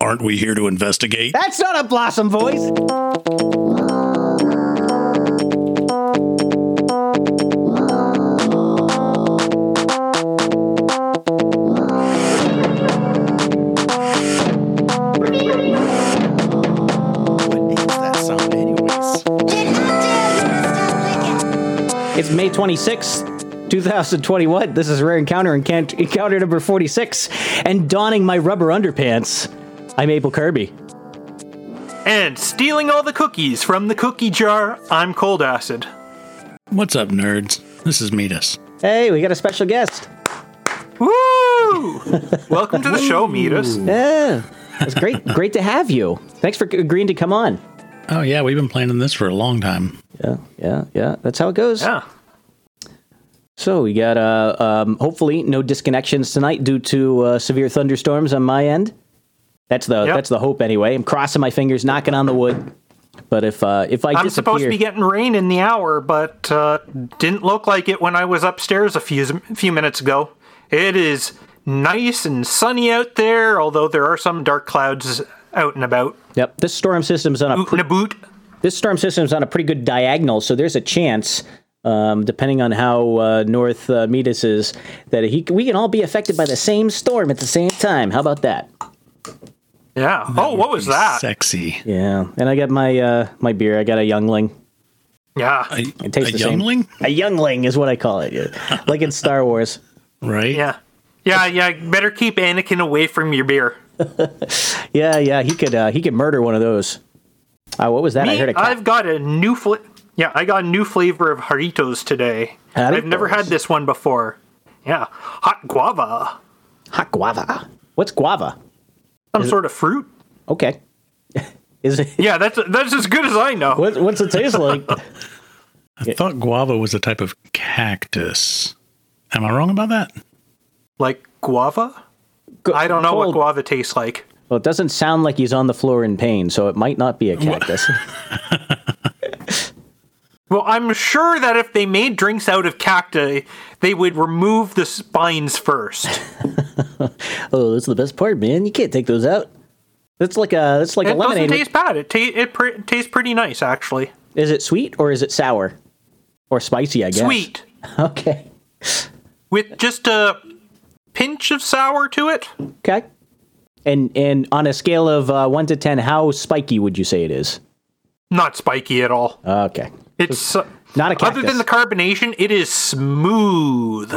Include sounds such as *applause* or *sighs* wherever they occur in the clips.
Aren't we here to investigate? That's not a Blossom voice. What is that sound, anyways? It's May 26th, 2021. This is Rare Encounter, encounter, encounter number 46. And donning my rubber underpants, I'm Able Kirby. And stealing all the cookies from the cookie jar, I'm Cold Acid. What's up, nerds? This is Medus. Hey, we got a special guest. Woo! *laughs* Welcome to the show, Medus. Yeah, it's great. great to have you. Thanks for agreeing to come on. Oh yeah, we've been planning this for a long time. Yeah, yeah, yeah. That's how it goes. Yeah. So we got uh, um, hopefully no disconnections tonight due to uh, severe thunderstorms on my end. That's the Yep. that's the hope anyway. I'm crossing my fingers, knocking on the wood. But if uh, if I I'm supposed to be getting rain in the hour, but uh, didn't look like it when I was upstairs a few few minutes ago. It is nice and sunny out there, although there are some dark clouds out and about. yep, this storm system's on a pre- a boot. this storm system's on a pretty good diagonal, so there's a chance, um, depending on how uh, north uh, is, that he we can all be affected by the same storm at the same time. How about that? Yeah. oh, what was that? Sexy. Yeah, and I got my uh, my beer. I got a Youngling. Yeah. A, It tastes a the same. youngling, A Youngling is what I call it, yeah. *laughs* like in Star Wars. right? Yeah. Yeah, yeah. Better keep Anakin away from your beer. *laughs* Yeah, yeah, he could uh, he could murder one of those. Uh, what was that? I heard a cat. I've got a new fla- Yeah, I got a new flavor of Jarritos today. I've never had this one before. Yeah, hot guava. hot guava. What's guava? Some sort of fruit. Okay. *laughs* Is it? Yeah, that's that's as good as I know. What, what's it taste like? *laughs* I thought guava was a type of cactus. Am I wrong about that? Like guava? Gu- I don't know cold- what guava tastes like. Well, it doesn't sound like he's on the floor in pain, so it might not be a cactus. *laughs* Well, I'm sure that if they made drinks out of cacti, they would remove the spines first. *laughs* oh, that's the best part, man. You can't take those out. That's like a that's like a lemonade. it doesn't taste bad. It ta- it pr- tastes pretty nice actually. Is it sweet or is it sour? Or spicy, I guess. Sweet *laughs* Okay. with just a pinch of sour to it. Okay. And and on a scale of uh, one to ten, how spiky would you say it is? Not spiky at all. Okay. It's uh, Not a other than the carbonation, it is smooth.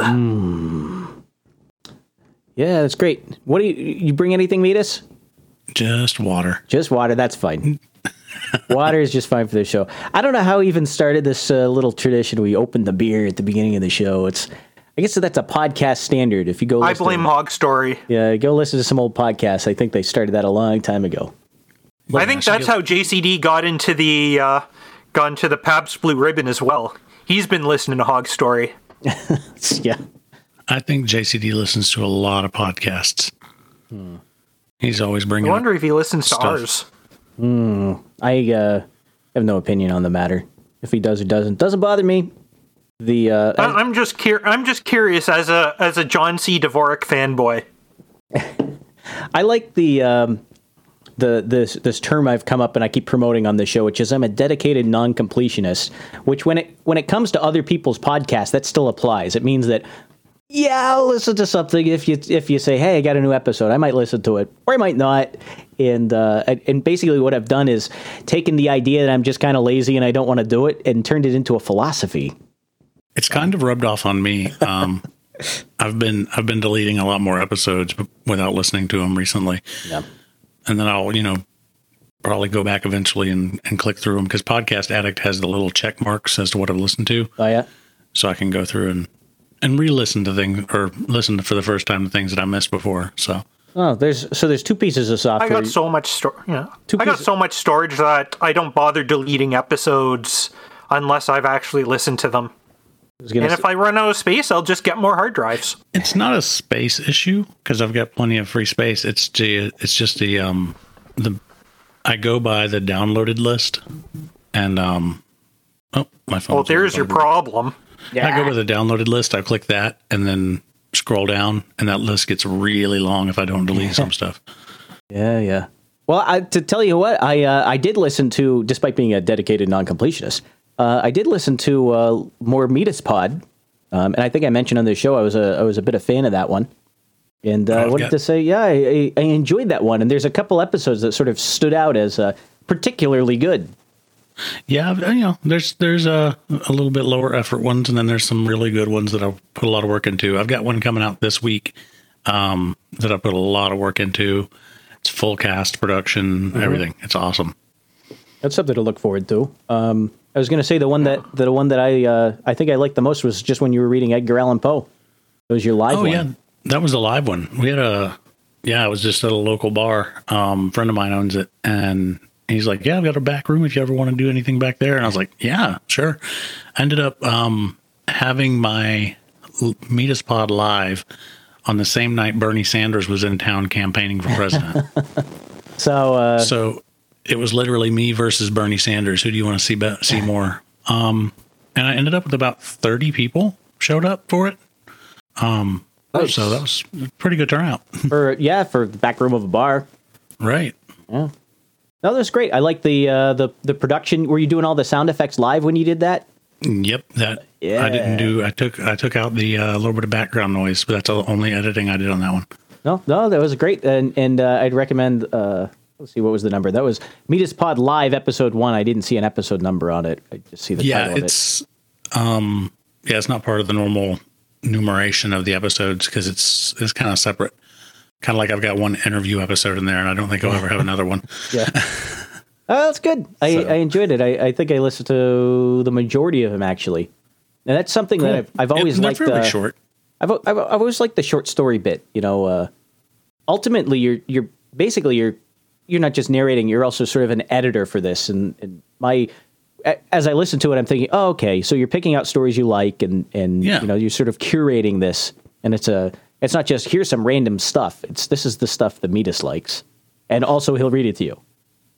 Yeah, that's great. What do you you bring anything, Medus? Just water. Just water. That's fine. *laughs* water is just fine for the show. I don't know how we even started this uh, little tradition. We opened the beer at the beginning of the show. It's I guess that's a podcast standard. If you go, I listen blame Hog Story. yeah, go listen to some old podcasts. I think they started that a long time ago. I think that's how JCD got into the uh, got into the Pabst Blue Ribbon as well. He's been listening to Hog Story. *laughs* yeah, I think JCD listens to a lot of podcasts. He's always I bringing. up- wonder if he listens to Stuff. ours. I uh, have no opinion on the matter. If he does or doesn't, doesn't bother me. The uh, I- I'm just cur- I'm just curious as a as a John C. Dvorak fanboy. *laughs* I like the um, the this this term I've come up and I keep promoting on the show, which is I'm a dedicated non-completionist. Which when it when it comes to other people's podcasts, that still applies. It means that yeah, I'll listen to something if you if you say, hey, I got a new episode, I might listen to it, or I might not. And uh, and- basically, what I've done is taken the idea that I'm just kind of lazy and I don't want to do it, and turned it into a philosophy. It's kind of rubbed off on me. Um, *laughs* I've been I've been deleting a lot more episodes without listening to them recently, Yeah. and then I'll you know probably go back eventually and, and click through them because Podcast Addict has the little check marks as to what I've listened to, Oh yeah. so I can go through and and re-listen to things or listen for the first time to things that I missed before. So Oh, there's so there's two pieces of software. I software. got so much storage. Yeah, Two I got so much storage that I don't bother deleting episodes unless I've actually listened to them. I was gonna And say- if I run out of space, I'll just get more hard drives. it's not a space issue because I've got plenty of free space. It's the it's just the um the I go by the downloaded list and um oh my phone. Well, there's your problem. I go by the downloaded list. I click that and then scroll down, and that list gets really long if I don't delete some *laughs* stuff. Yeah, yeah. Well, I, to tell you what, I uh, I did listen to, despite being a dedicated non-completionist, uh, I did listen to uh, more MedusPod, um, and I think I mentioned on the show I was a I was a bit of fan of that one, and uh, I wanted yeah. to say, yeah, I, I enjoyed that one, and there's a couple episodes that sort of stood out as uh, particularly good. Yeah, you know, there's there's a a little bit lower effort ones, and then there's some really good ones that I've put a lot of work into. I've got one coming out this week um, that I put a lot of work into. It's full cast production, everything. It's awesome. That's something to look forward to. Um, I was going to say the one that the one that I uh, I think I liked the most was just when you were reading Edgar Allan Poe. It was your live Oh one. yeah, that was a live one. We had a yeah, it was just at a local bar. Um, friend of mine owns it, and he's like, "Yeah, I've got a back room if you ever want to do anything back there." And I was like, "Yeah, sure." I ended up um, having my MedusPod live on the same night Bernie Sanders was in town campaigning for president. *laughs* So uh, so it was literally me versus Bernie Sanders. Who do you want to see be- see more? Um, and I ended up with about thirty people showed up for it. Um, so that was a pretty good turnout. *laughs* for yeah for the back room of a bar. right. No, that's great. I like the uh, the the production. Were you doing all the sound effects live when you did that? Yep. That I didn't do. I took I took out the uh, little bit of background noise, but that's the only editing I did on that one. No, no, that was great. And and uh, I'd recommend. Uh, let's see, what was the number? That was MedusPod Live episode one. I didn't see an episode number on it. I just see the Yeah, title of it. it's um yeah, it's not part of the normal numeration of the episodes because it's it's kind of separate. Kind of like I've got one interview episode in there, and I don't think I'll ever have another one. *laughs* Yeah. Oh, *laughs* that's good. I, So- I enjoyed it. I, I think I listened to the majority of them actually, and that's something that I've, I've always And they're liked. fairly uh, short. I've, I've, I've always liked the short story bit. You know, uh, ultimately, you're you're basically you're you're not just narrating. You're also sort of an editor for this. And, and my as I listen to it, I'm thinking, oh, okay, so you're picking out stories you like, and and Yeah. you know, you're sort of curating this, and it's a it's not just here's some random stuff. It's this is the stuff that Medus likes, and also he'll read it to you.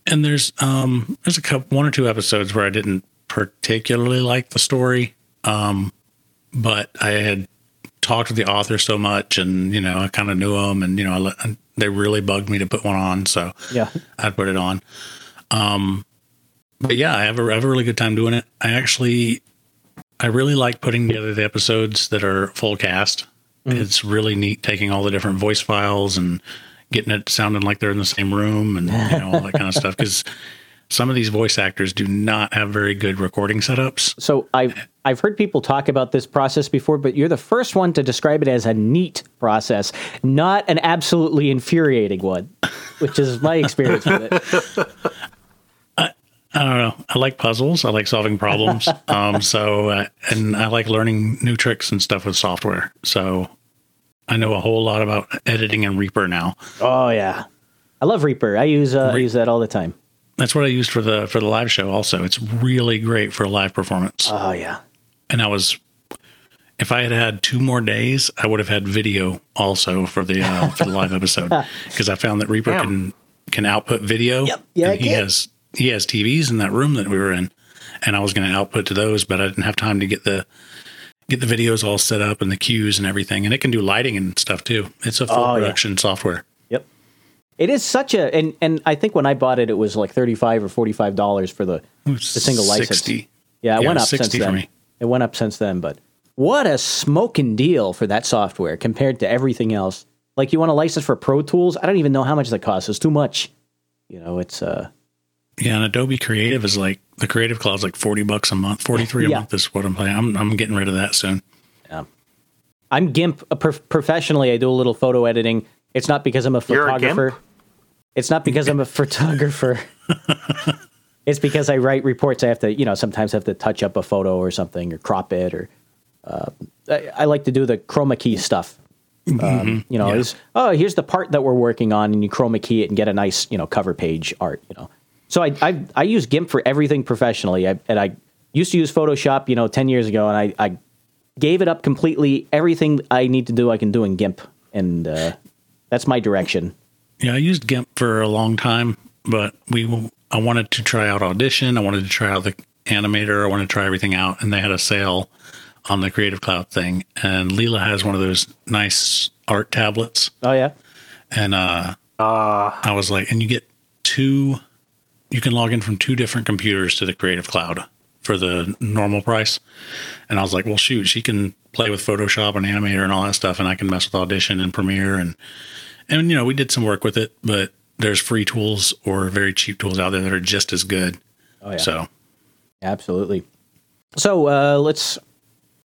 and there's um there's a couple one or two episodes where I didn't particularly like the story, um, but I had talked to the author so much, and you know I kind of knew them, and you know I let, they really bugged me to put one on, so Yeah. I put it on. Um, but yeah, I have a, I have a really good time doing it. I actually I really like putting together the episodes that are full cast. Mm. It's really neat taking all the different voice files and getting it sounding like they're in the same room and you know all that kind of stuff because some of these voice actors do not have very good recording setups. So I've I've heard people talk about this process before, but you're the first one to describe it as a neat process, not an absolutely infuriating one, which is my experience with it. *laughs* I don't know. I like puzzles. I like solving problems. *laughs* um, so uh, and I like learning new tricks and stuff with software. So I know a whole lot about editing in Reaper now. Oh yeah, I love Reaper. I use uh, I use that all the time. That's what I used for the for the live show. Also, it's really great for a live performance. Oh yeah, and I was, if I had had two more days, I would have had video also for the uh, for the live episode *laughs* because I found that Reaper Damn. can can output video. Yep. Yeah, and he can. has he has TVs in that room that we were in, and I was going to output to those, but I didn't have time to get the get the videos all set up and the cues and everything, and it can do lighting and stuff too. It's a full Oh, yeah. production software. yep. It is such a and and I think when I bought it, it was like thirty five or forty five dollars for the the single license. Yeah, it Yeah, went up 60 since then. It went up since then, but what a smoking deal for that software compared to everything else. Like you want a license for Pro Tools? I don't even know how much that costs. It's too much. You know, it's uh Yeah, and Adobe Creative is like the Creative Cloud is like forty bucks a month, forty three a Yeah. month is what I'm paying. I'm I'm getting rid of that soon. Yeah, I'm GIMP uh, prof- professionally. I do a little photo editing. It's not because I'm a You're a photographer. it's not because I'm a *laughs* photographer. *laughs* it's because I write reports. I have to, you know, sometimes have to touch up a photo or something or crop it or. Uh, I, I like to do the chroma key stuff. Um, you know, Yeah. is oh here's the part that we're working on, and you chroma key it and get a nice you know cover page art. You know, so I I, I use GIMP for everything professionally. I, and I used to use Photoshop, you know, ten years ago, and I, I gave it up completely. Everything I need to do, I can do in GIMP, and uh, that's my direction. Yeah, I used GIMP for a long time, but we I wanted to try out Audition. I wanted to try out the Animator. I wanted to try everything out, and they had a sale on the Creative Cloud thing. And Leela has one of those nice art tablets, Oh yeah, and uh, Uh, I was like, and you get two, you can log in from two different computers to the Creative Cloud for the normal price. And I was like, well, shoot, she can play with Photoshop and Animator and all that stuff, and I can mess with Audition and Premiere and and you know we did some work with it, but there's free tools or very cheap tools out there that are just as good. Oh yeah, So absolutely. So uh, let's.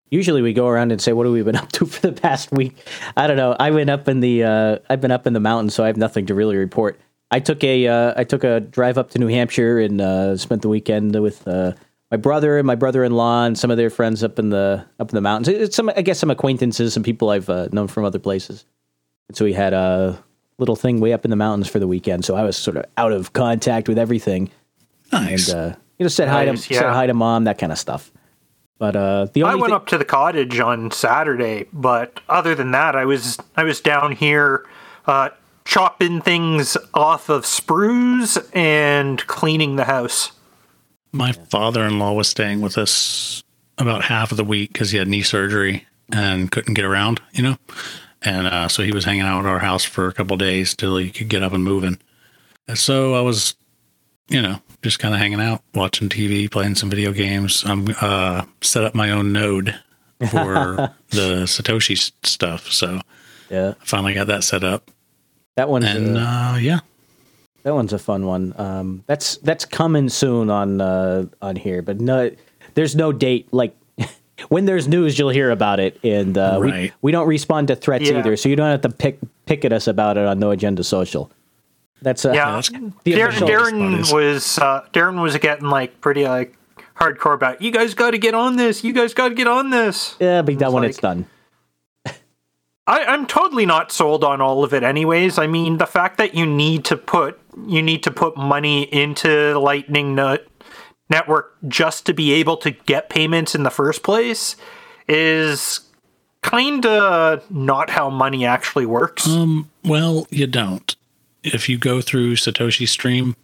Usually we go around and say, "What have we been *laughs* up to for the past week?" I don't know. I went up in the. Uh, I've been up in the mountains, so I have nothing to really report. I took a. Uh, I took a drive up to New Hampshire and uh, spent the weekend with uh, my brother and my brother-in-law and some of their friends up in the up in the mountains. It's some, I guess, some acquaintances, some people I've uh, known from other places. And so we had a little thing way up in the mountains for the weekend. So I was sort of out of contact with everything, nice. and uh, you know, said hi Nice, to said hi to mom, that kind of stuff. But uh, the I went thi- up to the cottage on Saturday, but other than that, I was I was down here uh, chopping things off of sprues and cleaning the house. My father-in-law was staying with us about half of the week because he had knee surgery and couldn't get around, you know. And uh, so he was hanging out at our house for a couple of days till he could get up and moving. And so I was, you know, just kind of hanging out, watching TV, playing some video games. I'm uh, set up my own node for *laughs* the Satoshi stuff, so yeah, I finally got that set up. That one's And uh, uh, yeah, that one's a fun one. Um, that's that's coming soon on uh, on here, but no, there's no date. Like *laughs* when there's news, you'll hear about it, and uh, we Right. we don't respond to threats Yeah. either, so you don't have to pick pick at us about it on No Agenda Social. That's uh, Yeah, that's- the Dar- official Darren was uh, Darren was getting like pretty like hardcore about you guys got to get on this. You guys got to get on this. yeah, be done when like- it's done. I, I'm totally not sold on all of it anyways. I mean the fact that you need to put you need to put money into Lightning Nut network just to be able to get payments in the first place is kinda not how money actually works. Um, well, you don't. If you go through Satoshi Stream,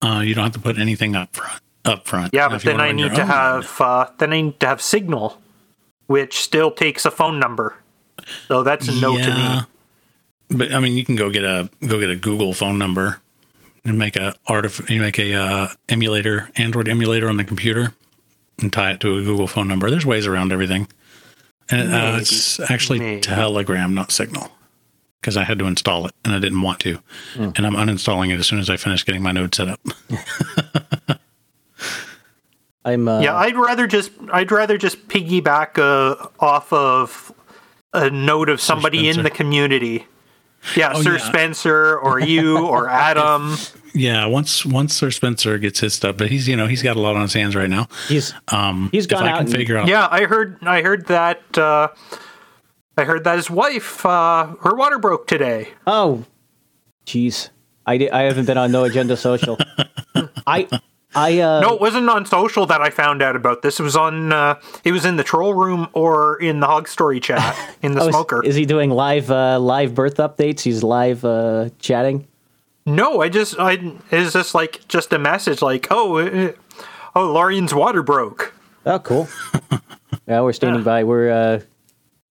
uh, you don't have to put anything up front. Up front. yeah, Now, but then I need to have uh, then I need to have Signal, which still takes a phone number. So that's a no to me. But I mean, you can go get a go get a Google phone number and make a artif- you make a uh, emulator, Android emulator on the computer, and tie it to a Google phone number. There's ways around everything. And uh, it's actually Maybe. Telegram, not Signal, because I had to install it and I didn't want to, Hmm. and I'm uninstalling it as soon as I finish getting my node set up. *laughs* I'm uh, Yeah, I'd rather just I'd rather just piggyback uh, off of a note of somebody in the community. Yeah, Oh, Sir yeah. Spencer or *laughs* you or Adam. Yeah, once once Sir Spencer gets his stuff, but he's you know he's got a lot on his hands right now. he's Um, He's if gone I out can and- figure out. Yeah, I heard I heard that uh, I heard that his wife uh, her water broke today. Oh, jeez. I, di- I haven't been on No Agenda Social. *laughs* I I uh No, it wasn't on social that I found out about this. It was on uh, it was in the troll room or in the hog story chat *laughs* in the oh, smoker. Is, he doing live uh live birth updates? He's live uh chatting. No, I just I is this like just a message like oh uh, oh Lorian's water broke. Oh, cool. *laughs* yeah, we're standing by. We're uh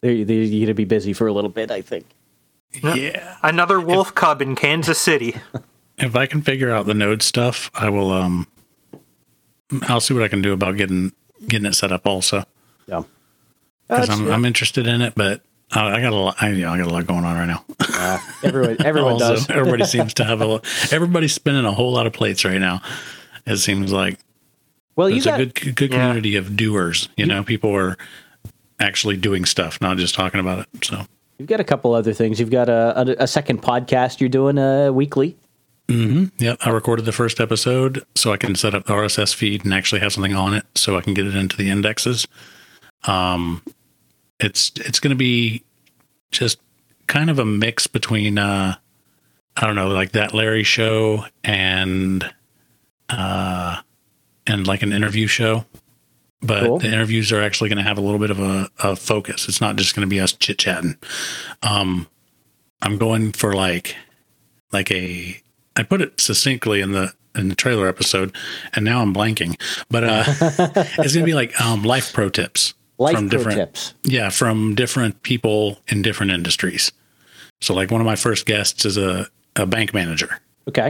they're, they're going to be busy for a little bit, I think. yeah. Another wolf cub in Kansas City. If I can figure out the node stuff, I will. Um, I'll see what I can do about getting getting it set up also Yeah. because I'm I'm interested in it, but uh, I got a lot. I, yeah, I got a lot going on right now. Everyone everyone also, does. everybody *laughs* seems to have a. lo- Everybody's spinning a whole lot of plates right now. It seems like Well, you there's got a good good Yeah. community of doers. You know, people are actually doing stuff, not just talking about it. So you've got a couple other things. You've got a a, a second podcast you're doing uh weekly. Yep, I recorded the first episode so I can set up the RSS feed and actually have something on it so I can get it into the indexes. Um, it's it's going to be just kind of a mix between uh, I don't know, like that Larry show and uh, and like an interview show. But Cool. the interviews are actually going to have a little bit of a, a focus. It's not just going to be us chit chatting. Um, I'm going for like like a I put it succinctly in the in the trailer episode, and now I'm blanking. But uh, *laughs* it's gonna be like um, life pro tips Life from pro different tips. yeah from different people in different industries. So like one of my first guests is a a bank manager. Okay.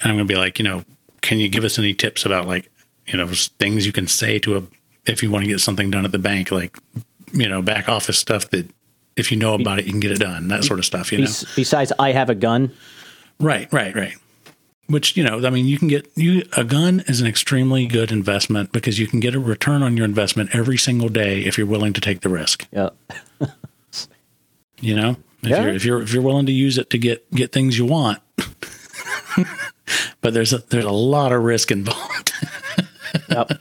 And I'm going to be like, you know, can you give us any tips about like, you know, things you can say to a, if you want to get something done at the bank, like, you know, back office stuff that if you know about it, you can get it done, that sort of stuff, you know? Besides, I have a gun. Right, right, right. Which, you know, I mean, you can get you a gun is an extremely good investment because you can get a return on your investment every single day if you're willing to take the risk. Yeah. *laughs* You know, if Yeah. you're if you're if you're willing to use it to get get things you want, *laughs* but there's a there's a lot of risk involved. *laughs* Yep.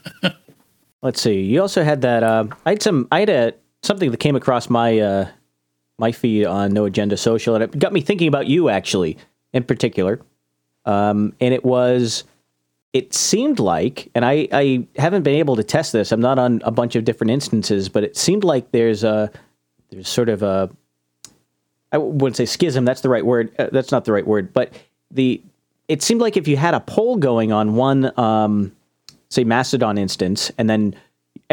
Let's see. You also had that. Uh, I had some. I had a something that came across my uh, my feed on No Agenda Social, and it got me thinking about you actually, in particular. Um, and it was. It seemed like, and I, I haven't been able to test this. I'm not on a bunch of different instances, but it seemed like there's a there's sort of a I wouldn't say schism. That's the right word. Uh, that's not the right word. But the it seemed like if you had a poll going on one, um, say Mastodon instance, and then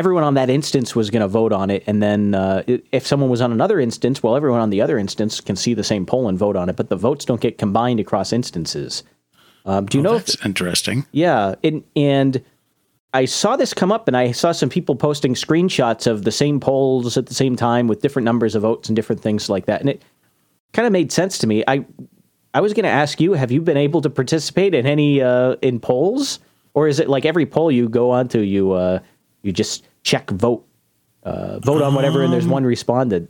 everyone on that instance was going to vote on it, and then uh, if someone was on another instance, well, everyone on the other instance can see the same poll and vote on it, but the votes don't get combined across instances. Um, do you know? If, That's interesting. yeah, and and I saw this come up, and I saw some people posting screenshots of the same polls at the same time with different numbers of votes and different things like that, and it kind of made sense to me. I I was going to ask you, have you been able to participate in any uh, in polls, or is it like every poll you go onto, you uh, you just check vote, uh, vote on whatever, and there's one responded.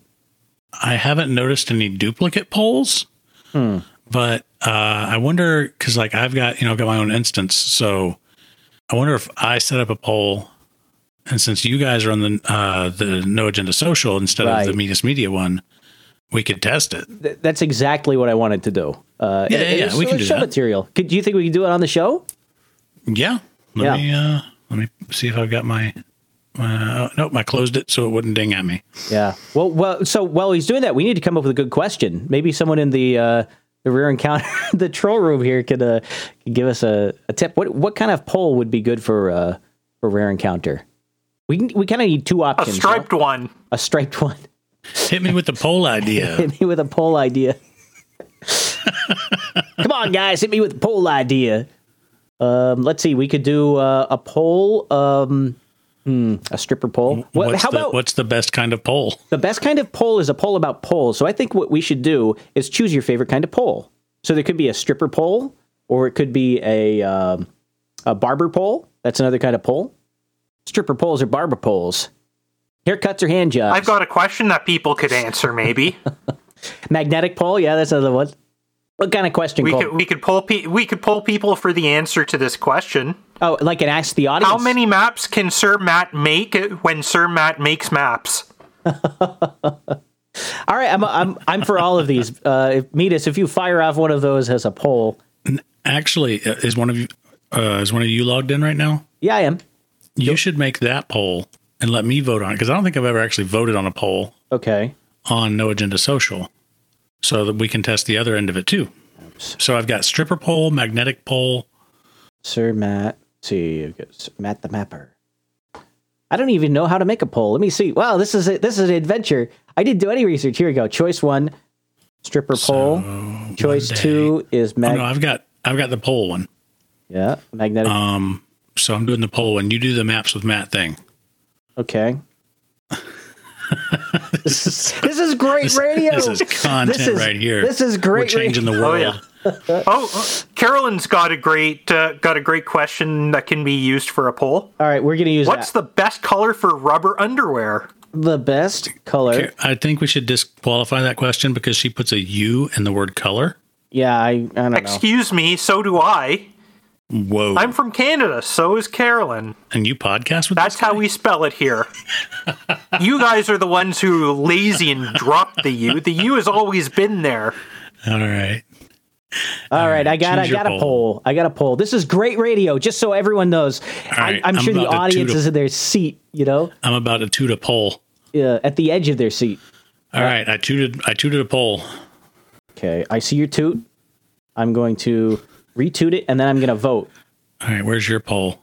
I haven't noticed any duplicate polls, but uh, I wonder because like I've got you know I've got my own instance, so I wonder if I set up a poll, and since you guys are on the uh, the No Agenda Social instead of the Right. Medus Media one, we could test it. Th- that's exactly what I wanted to do. Uh, Yeah, yeah, yeah, we can do show that. material. Could do you think we could do it on the show? Yeah. Let Yeah. me uh, let me see if I've got my. Uh, nope, I closed it so it wouldn't ding at me. Yeah. Well, well. So while he's doing that, we need to come up with a good question. Maybe someone in the uh, the rear encounter, *laughs* the troll room here, could uh, could give us a, a tip. What what kind of poll would be good for uh, for rare encounter? We can, we kind of need two options. no? striped one. a striped one. Hit me with the poll idea. *laughs* Hit me with a poll idea. *laughs* Come on, guys, hit me with a poll idea. Um, let's see. We could do uh, a poll. Um, hmm, a stripper pole. What, what's how the, about what's the best kind of pole? The best kind of pole is a pole about poles. So I think what we should do is choose your favorite kind of pole. So there could be a stripper pole, or it could be a um, a barber pole. That's another kind of pole. Stripper poles or barber poles. Haircuts or hand jobs. I've got a question that people could answer. Maybe *laughs* Magnetic pole. Yeah, that's another one. What kind of question? we called? could we could pull pe- we could pull people for the answer to this question. oh, like an ask the audience. How many maps can Sir Matt make when Sir Matt makes maps? *laughs* All right, I'm I'm I'm for all of these. Uh, if, Medus, if you fire off one of those as a poll, Actually, uh, is one of you uh, is one of you logged in right now? yeah, I am. You should make that poll and let me vote on it because I don't think I've ever actually voted on a poll Okay. on No Agenda Social, so that we can test the other end of it too. So I've got stripper pole, magnetic pole. Sir Matt. see, I've got Sir Matt the Mapper. I don't even know how to make a poll. Let me see. Wow, this is a, this is an adventure. I didn't do any research. Here we go. Choice one, stripper poll. Choice day- two is Oh, no, I've got I've got the pole one. yeah, magnetic. Um, so I'm doing the pole one. You do the maps with Matt thing. okay. *laughs* this, is, this is great radio. This is content This is- right here. This is We're great. changing the Oh world. yeah. oh, uh, Carolyn's got a great uh, got a great question that can be used for a poll. All right, we're gonna use What's that. the best color for rubber underwear? the best color. I think we should disqualify that question because she puts a U in the word color. Yeah, I, I don't know. Excuse me, so do I. Whoa! I'm from Canada, so is Carolyn. and you podcast with That's this how we spell it here. *laughs* you guys are the ones who lazy and dropped the U. The U has always been there. All right. All right, I got I choose your got a poll. poll. I got a poll. This is great radio, just so everyone knows. right, I, I'm, I'm sure the audience is in their seat, you know, I'm about to toot a poll. uh, at the edge of their seat. All right, I tooted. I tooted a poll. Okay, I see your toot. I'm going to retoot it, and then I'm going to vote. All right, where's your poll?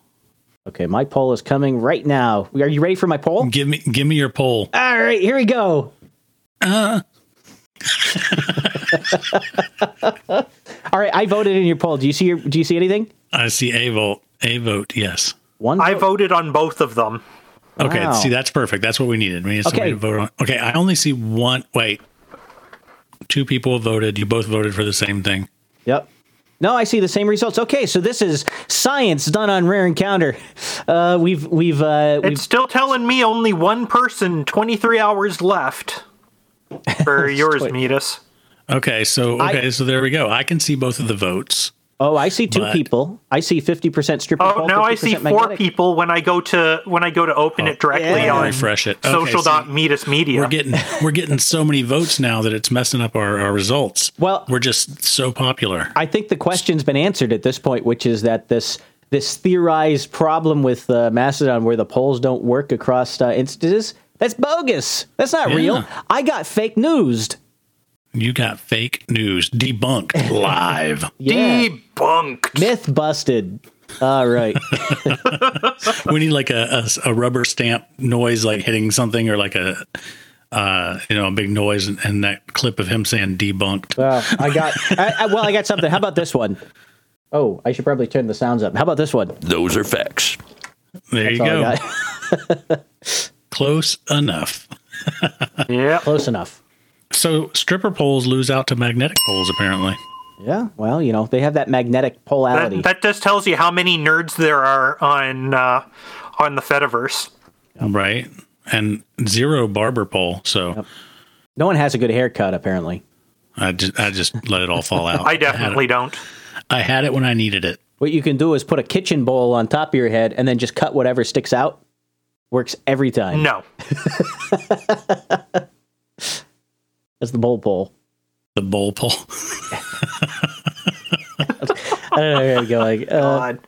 Okay, my poll is coming right now. Are you ready for my poll? Give me, give me your poll. All right, here we go. Uh, *laughs* All right, I voted in your poll. Do you see your, do you see anything? I see a vote. A vote. Yes. One I voted on both of them. Okay. Wow. See, that's perfect. That's what we needed. We need somebody Okay. to vote on. Okay. I only see one. Wait. Two people voted. You both voted for the same thing. Yep. No, I see the same results. Okay, so this is science done on rare encounter. Uh, we've we've uh, we've It's still telling me only one person, 23 hours left for *laughs* yours, Wait. Medus. Okay. So I- okay. so there we go. I can see both of the votes. Oh, I see two But- people. I see fifty percent stripper. Oh, pole, now I see 50% four people when I go to when I go to open it directly yeah. on Refresh it. Okay, social see, dot meet us media. We're getting we're getting so many votes now that it's messing up our, our results. Well- we're just so popular. I think the question's been answered at this point, which is that this this theorized problem with uh, Mastodon, where the polls don't work across uh, instances, that's bogus. That's not Yeah. real. I got fake newsed. You got fake news debunked live. *laughs* Yeah, Debunked. myth busted. All right. *laughs* we need like a, a, a rubber stamp noise, like hitting something, or like a uh, you know a big noise, and, and that clip of him saying debunked. Well, I got. I, I, well, I got something. How about this one? Oh, I should probably turn the sounds up. How about this one? Those are facts. There you That's all go. *laughs* Close enough. Yeah. Close enough. So stripper poles lose out to magnetic poles, apparently. Yeah. Well, you know they have that magnetic polarity. That, that just tells you how many nerds there are on uh, on the Fediverse. Right. And zero barber pole. So no one has a good haircut apparently. I just I just let it all fall *laughs* out. I definitely it, don't. I had it when I needed it. What you can do is put a kitchen bowl on top of your head and then just cut whatever sticks out. Works every time. No. *laughs* That's the bowl pole. The bowl pole. *laughs* *laughs* I don't know where to go. Like, uh, God.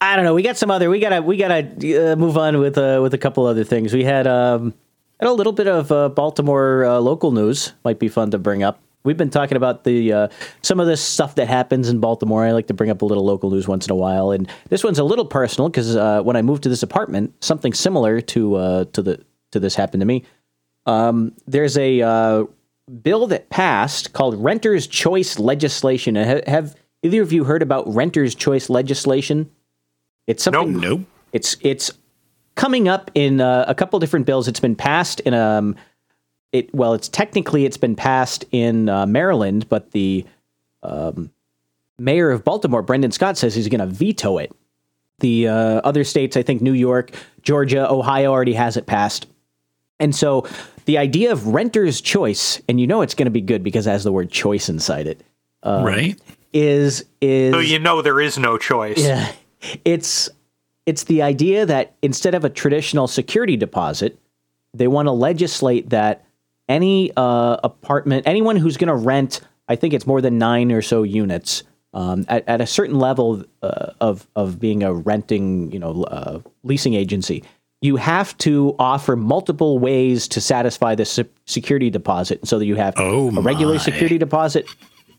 I don't know. We got some other. We gotta. We gotta uh, move on with uh, with a couple other things. We had um had a little bit of uh, Baltimore uh, local news. Might be fun to bring up. We've been talking about the uh, some of this stuff that happens in Baltimore. I like to bring up a little local news once in a while, and this one's a little personal because uh, when I moved to this apartment, something similar to uh, to the to this happened to me. Um, there's a uh, bill that passed called Renters' Choice legislation. Have, either of you heard about Renters' Choice legislation? It's something. Nope. Nope. It's it's coming up in uh, a couple different bills. It's been passed in um, it well, it's technically it's been passed in uh, Maryland, but the um, mayor of Baltimore, Brandon Scott, says he's going to veto it. The uh, other states, I think New York, Georgia, Ohio, already has it passed. And so the idea of renter's choice, and you know it's going to be good because it has the word choice inside it, right. is is So you know there is no choice. yeah. It's it's the idea that instead of a traditional security deposit, they want to legislate that any uh, apartment, anyone who's going to rent, I think it's more than nine or so units, um, at, at a certain level uh, of of being a renting, you know, uh, leasing agency, you have to offer multiple ways to satisfy the se- security deposit, so that you have Oh, a regular my. security deposit.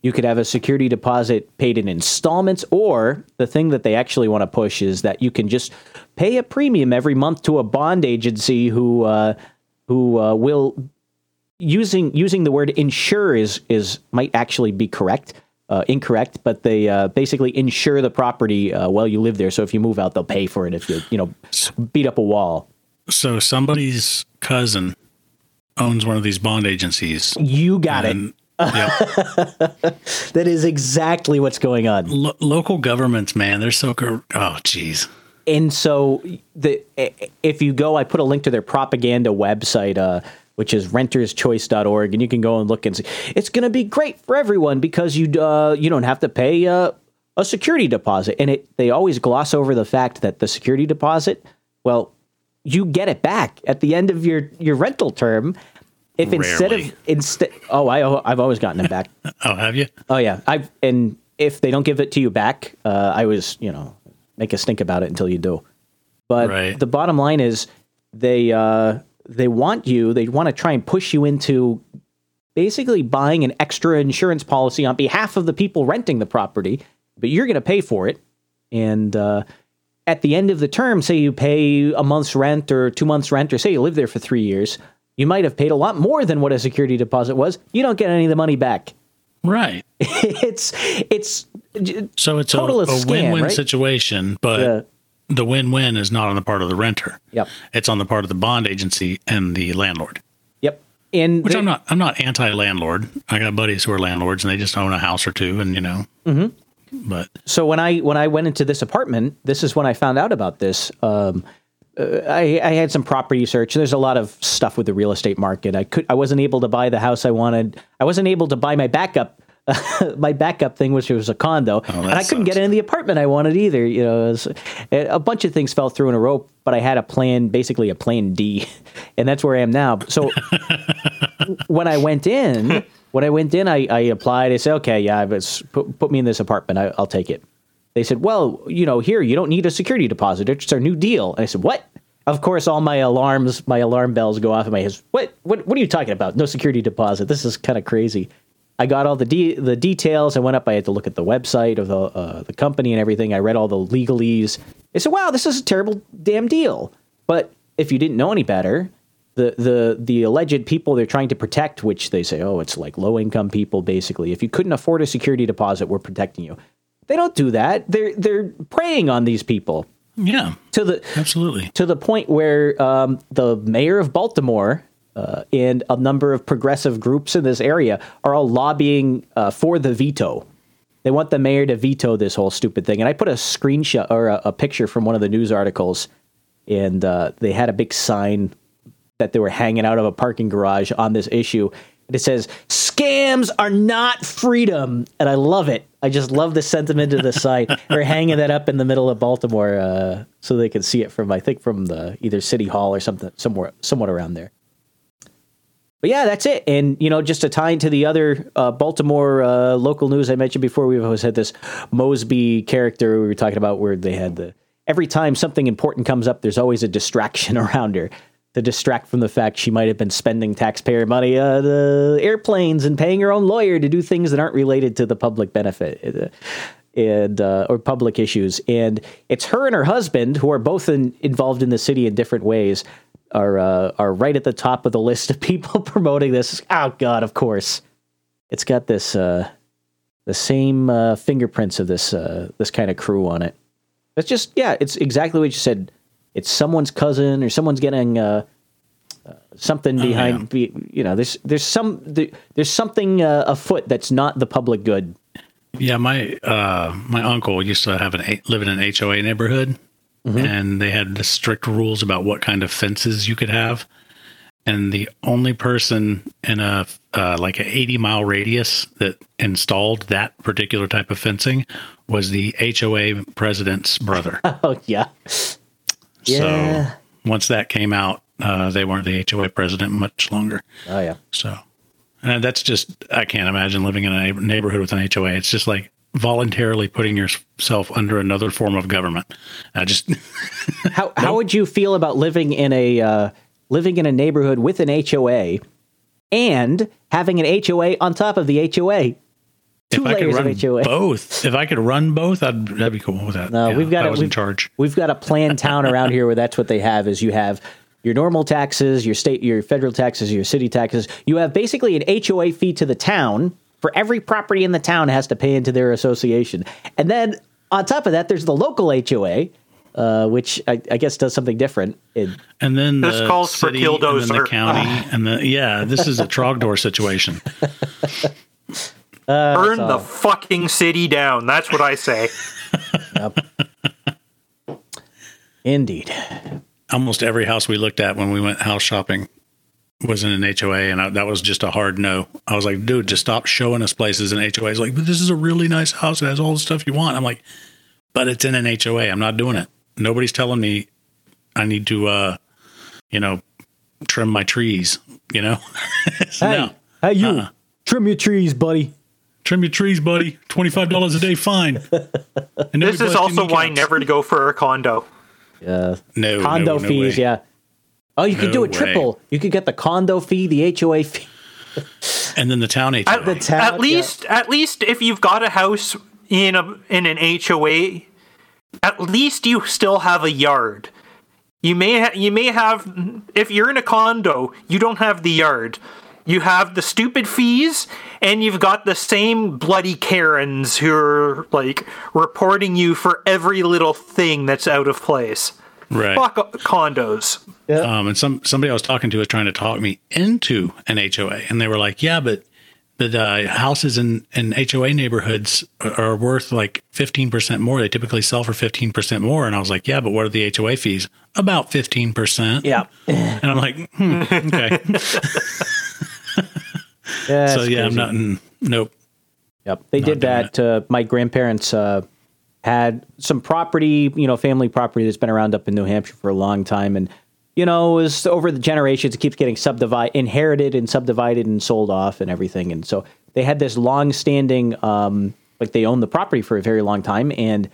You could have a security deposit paid in installments, or the thing that they actually want to push is that you can just pay a premium every month to a bond agency who uh, who uh, will using using the word insure is is might actually be correct. Uh, incorrect, but they uh, basically insure the property uh, while you live there. So if you move out, they'll pay for it if you you know beat up a wall. So somebody's cousin owns one of these bond agencies. You got it. And *laughs* yeah, That is exactly what's going on. lo- local governments, man, they're so cor- oh, jeez. and so the if you go, I put a link to their propaganda website, uh, which is renterschoice.org, and you can go and look and see. It's going to be great for everyone because you uh, you don't have to pay uh, a security deposit, and it they always gloss over the fact that the security deposit, well, you get it back at the end of your your rental term. If instead of instead, oh, I I've always gotten it back. *laughs* Oh, have you? Oh yeah, I and if they don't give it to you back, uh, I was you know make a stink about it until you do. But Right. the bottom line is they uh, they want you. They want to try and push you into basically buying an extra insurance policy on behalf of the people renting the property, but you're going to pay for it. And uh, at the end of the term, say you pay a month's rent or two months' rent, or say you live there for three years, you might have paid a lot more than what a security deposit was. You don't get any of the money back. Right. *laughs* it's it's So it's a, Total a scam, win-win right? situation, but Yeah. The win-win is not on the part of the renter. Yep. It's on the part of the bond agency and the landlord. yep. And Which there- I'm not. I'm not anti-landlord. I got buddies who are landlords and they just own a house or two, and you know. Mm-hmm. But so when I when I went into this apartment, this is when I found out about this. Um, uh, I, I had some property search. There's a lot of stuff with the real estate market. I could I wasn't able to buy the house I wanted. I wasn't able to buy my backup *laughs* my backup thing, which was a condo, oh, and I couldn't get into the apartment I wanted either. You know, it was- a bunch of things fell through in a row. But I had a plan, basically a plan D, *laughs* and that's where I am now. So *laughs* when I went in, when I went in, I, I applied. I said, okay, yeah, it's, put, put me in this apartment. I, I'll take it. They said, well, you know, here you don't need a security deposit. It's our new deal. And I said, what? Of course, all my alarms, my alarm bells go off in my head. What? What? What are you talking about? No security deposit. This is kind of crazy. I got all the de- the details. I went up. I had to look at the website of the uh, the company and everything. I read all the legalese. I said, "Wow, this is a terrible damn deal." But if you didn't know any better, the the the alleged people they're trying to protect, which they say, "Oh, it's like low income people." Basically, if you couldn't afford a security deposit, we're protecting you. They don't do that. They're they're preying on these people yeah, to the absolutely. to the point where um, the mayor of Baltimore uh, and a number of progressive groups in this area are all lobbying uh, for the veto. They want the mayor to veto this whole stupid thing. And I put a screenshot or a, a picture from one of the news articles, and uh, they had a big sign that they were hanging out of a parking garage on this issue. And it says, Scams are not freedom. And I love it. I just love the sentiment of the sign. *laughs* They're hanging that up in the middle of Baltimore uh, so they can see it from, I think, from the either City Hall or something, somewhere, somewhat around there. But yeah, that's it. And, you know, just to tie into the other uh, Baltimore uh, local news I mentioned before, we've always had this Mosby character we were talking about where they had the every time something important comes up, there's always a distraction *laughs* around her to distract from the fact she might have been spending taxpayer money on uh, airplanes and paying her own lawyer to do things that aren't related to the public benefit. Uh, and uh, or public issues, and it's her and her husband who are both in, involved in the city in different ways are uh, are right at the top of the list of *laughs* people promoting this. Oh God, of course, it's got this uh, the same uh, fingerprints of this uh, this kind of crew on it. It's just yeah, it's exactly what you said. It's someone's cousin or someone's getting uh, uh, something behind. be, you know, there's there's some there, there's something uh, afoot that's not the public good. Yeah, my uh, my uncle used to have an a- live in an HOA neighborhood, and they had the strict rules about what kind of fences you could have. And the only person in a uh, like an eighty mile radius that installed that particular type of fencing was the HOA president's brother. *laughs* Oh yeah, Yeah. So once that came out, uh, they weren't the HOA president much longer. oh yeah. So and that's just I can't imagine living in a neighborhood with an HOA. It's just like voluntarily putting yourself under another form of government. I just *laughs* How how would you feel about living in a uh, living in a neighborhood with an HOA and having an HOA on top of the HOA? Two if I could layers run of HOA. both, if I could run both, I'd that'd be cool with that. No, Yeah, we've got I was in We've, charge. we've got a planned town around here where that's what they have. Is you have your normal taxes, your state, your federal taxes, your city taxes. You have basically an HOA fee to the town for every property in the town has to pay into their association, and then on top of that, there's the local HOA, uh, which I, I guess does something different. It, And then This the calls for city, and then the Killdozer. county, *laughs* and the yeah, this is a Trogdor situation. Burn the fucking city down. That's what I say. indeed. Almost every house we looked at when we went house shopping was in an HOA, and I, that was just a hard no. I was like, dude, just stop showing us places in HOAs. Like, but this is a really nice house. It has all the stuff you want. I'm like, but it's in an HOA. I'm not doing it. Nobody's telling me I need to, uh, you know, trim my trees. You know, *laughs* So Hey, no. hey, you Uh-uh. trim your trees, buddy. trim your trees, buddy. Twenty five dollars a day fine. *laughs* And This is also why kneecaps. never to go for a condo. Yeah, no condo no, no fees, way. yeah. Oh, you could No do a way. triple. You could get the condo fee, the HOA fee. And then the town HOA. At, The town- at least, at least, if you've got a house in a in an HOA, at least you still have a yard. You may ha- you may have if you're in a condo, you don't have the yard. you have the stupid fees, and you've got the same bloody Karens who are like reporting you for every little thing that's out of place. Right. Fuck condos. Um, and some somebody I was talking to was trying to talk me into an HOA, and they were like, "Yeah, but but uh, houses in in HOA neighborhoods are worth like fifteen percent more. They typically sell for fifteen percent more." And I was like, "Yeah, but what are the HOA fees? About fifteen percent." Yeah. And I'm like, hmm, "Okay." Yeah, *laughs* *laughs* so it's yeah, I'm not. In, nope. Yep. They did that. Uh, my grandparents uh, had some property, you know, family property that's been around up in New Hampshire for a long time. And, you know, it was over the generations, it keeps getting subdivided, inherited and subdivided and sold off and everything. And so they had this long standing, um, like they owned the property for a very long time. And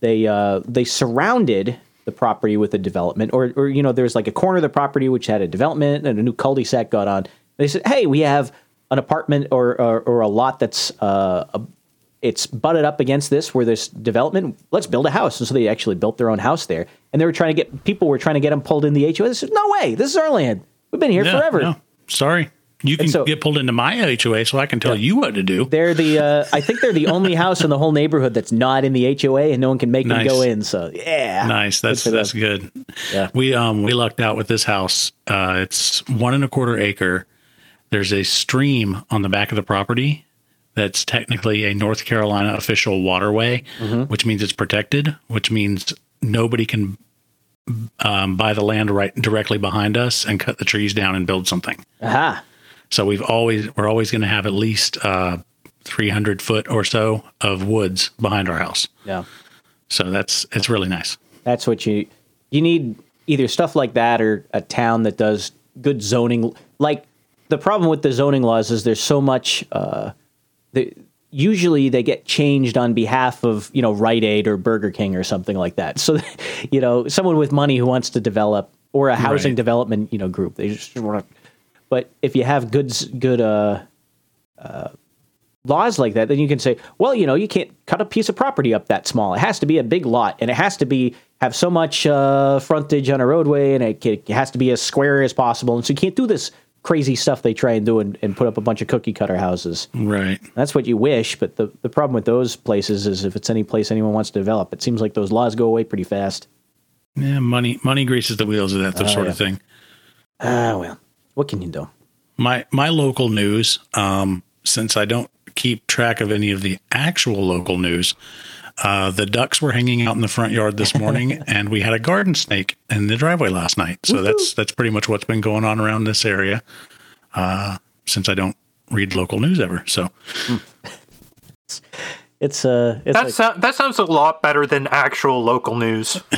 they, uh, they surrounded the property with a development or, or, you know, there's like a corner of the property which had a development and a new cul-de-sac got on. They said, Hey, we have an apartment or, or, or a lot that's, uh, it's butted up against this where this development. Let's build a house. And so they actually built their own house there. And they were trying to get people were trying to get them pulled in the HOA. They said, no way, this is our land. We've been here Yeah, forever. no, sorry. You can so- get pulled into my HOA, so I can tell you what to do. They're the uh, I think they're the only *laughs* house in the whole neighborhood that's not in the HOA and no one can make Nice. them go in. So yeah. Nice. That's them. that's good. Yeah. We um we lucked out with this house. Uh, it's one and a quarter acre. There's a stream on the back of the property that's technically a North Carolina official waterway, Mm-hmm. which means it's protected, which means nobody can um, buy the land right directly behind us and cut the trees down and build something. Aha. So we've always we're always going to have at least uh, 300 foot or so of woods behind our house. Yeah. So that's it's really nice. That's what you you need either stuff like that or a town that does good zoning. Like the problem with the zoning laws is there's so much. Uh, the, usually they get changed on behalf of you know Rite Aid or Burger King or something like that. *laughs* So you know someone with money who wants to develop or a housing Right. development you know group they just want to. But if you have good good uh, uh, laws like that, then you can say, well, you know, you can't cut a piece of property up that small. It has to be a big lot, and it has to be have so much uh, frontage on a roadway, and it, it has to be as square as possible. And so you can't do this crazy stuff they try and do and, and put up a bunch of cookie cutter houses. Right. That's what you wish, but the, the problem with those places is if it's any place anyone wants to develop, it seems like those laws go away pretty fast. Yeah, money money greases the wheels of that Oh, sort yeah. of thing. Ah, well, what can you do? My my local news, um, since I don't keep track of any of the actual local news, uh, the ducks were hanging out in the front yard this morning, *laughs* and we had a garden snake in the driveway last night. So that's that's pretty much what's been going on around this area. Uh, since I don't read local news ever, so *laughs* It's uh, it's That, like, sou- that sounds a lot better than actual local news. *laughs*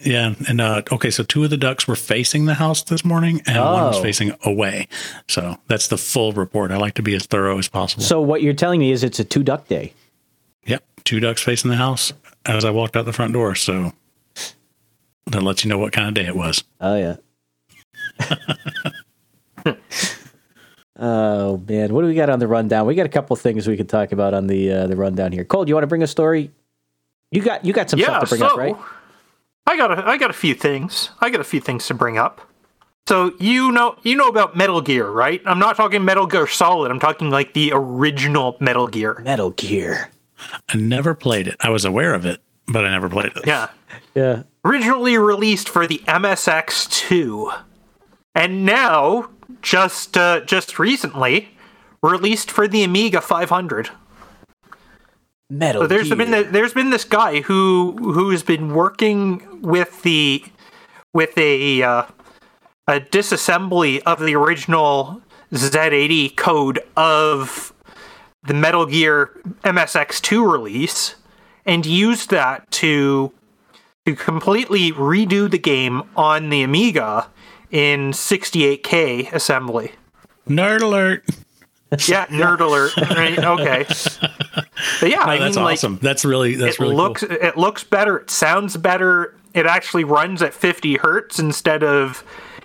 yeah. And uh, okay, so two of the ducks were facing the house this morning, and one was Oh. facing away. So that's the full report. I like to be as thorough as possible. so what you're telling me is it's a two duck day. Yep, two ducks facing the house as I walked out the front door. So that lets you know what kind of day it was. Oh yeah. *laughs* oh man, what do we got on the rundown? We got a couple things we can talk about on the uh, the rundown here. Cole, do you want to bring a story? You got you got some yeah, stuff to bring so up, right? I got a, I got a few things. I got a few things to bring up. So you know you know about Metal Gear, right? I'm not talking Metal Gear Solid. I'm talking like the original Metal Gear. Metal Gear. I never played it. I was aware of it, but I never played it. Yeah. Yeah. Originally released for the MSX2, and now just uh, just recently released for the Amiga 500. Metal So there's Gear. been the, there's been this guy who who's been working with the with a uh, a disassembly of the original Z80 code of the Metal Gear MSX2 release and used that to to completely redo the game on the Amiga in 68K assembly. Nerd alert. Yeah, nerd alert. Right? Okay. But yeah, I Oh, that's mean, like, awesome. that's really that's it really looks cool. it looks better it sounds better it actually runs at 50 hertz instead of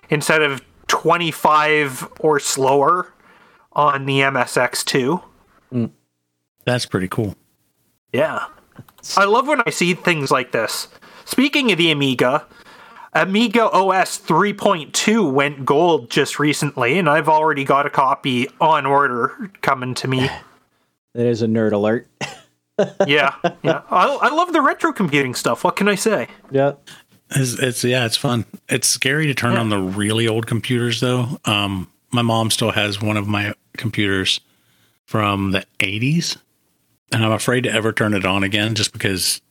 instead of 25 or slower on the msx2 That's pretty cool. yeah i love when i see things like this speaking of the amiga Amiga OS 3.2 went gold just recently, and I've already got a copy on order coming to me. *laughs* That is a nerd alert. *laughs* yeah, yeah. I, I love the retro computing stuff. What can I say? yeah. It's, it's yeah, it's fun. It's scary to turn on the really old computers though. Um, my mom still has one of my computers from the 80s, and I'm afraid to ever turn it on again just because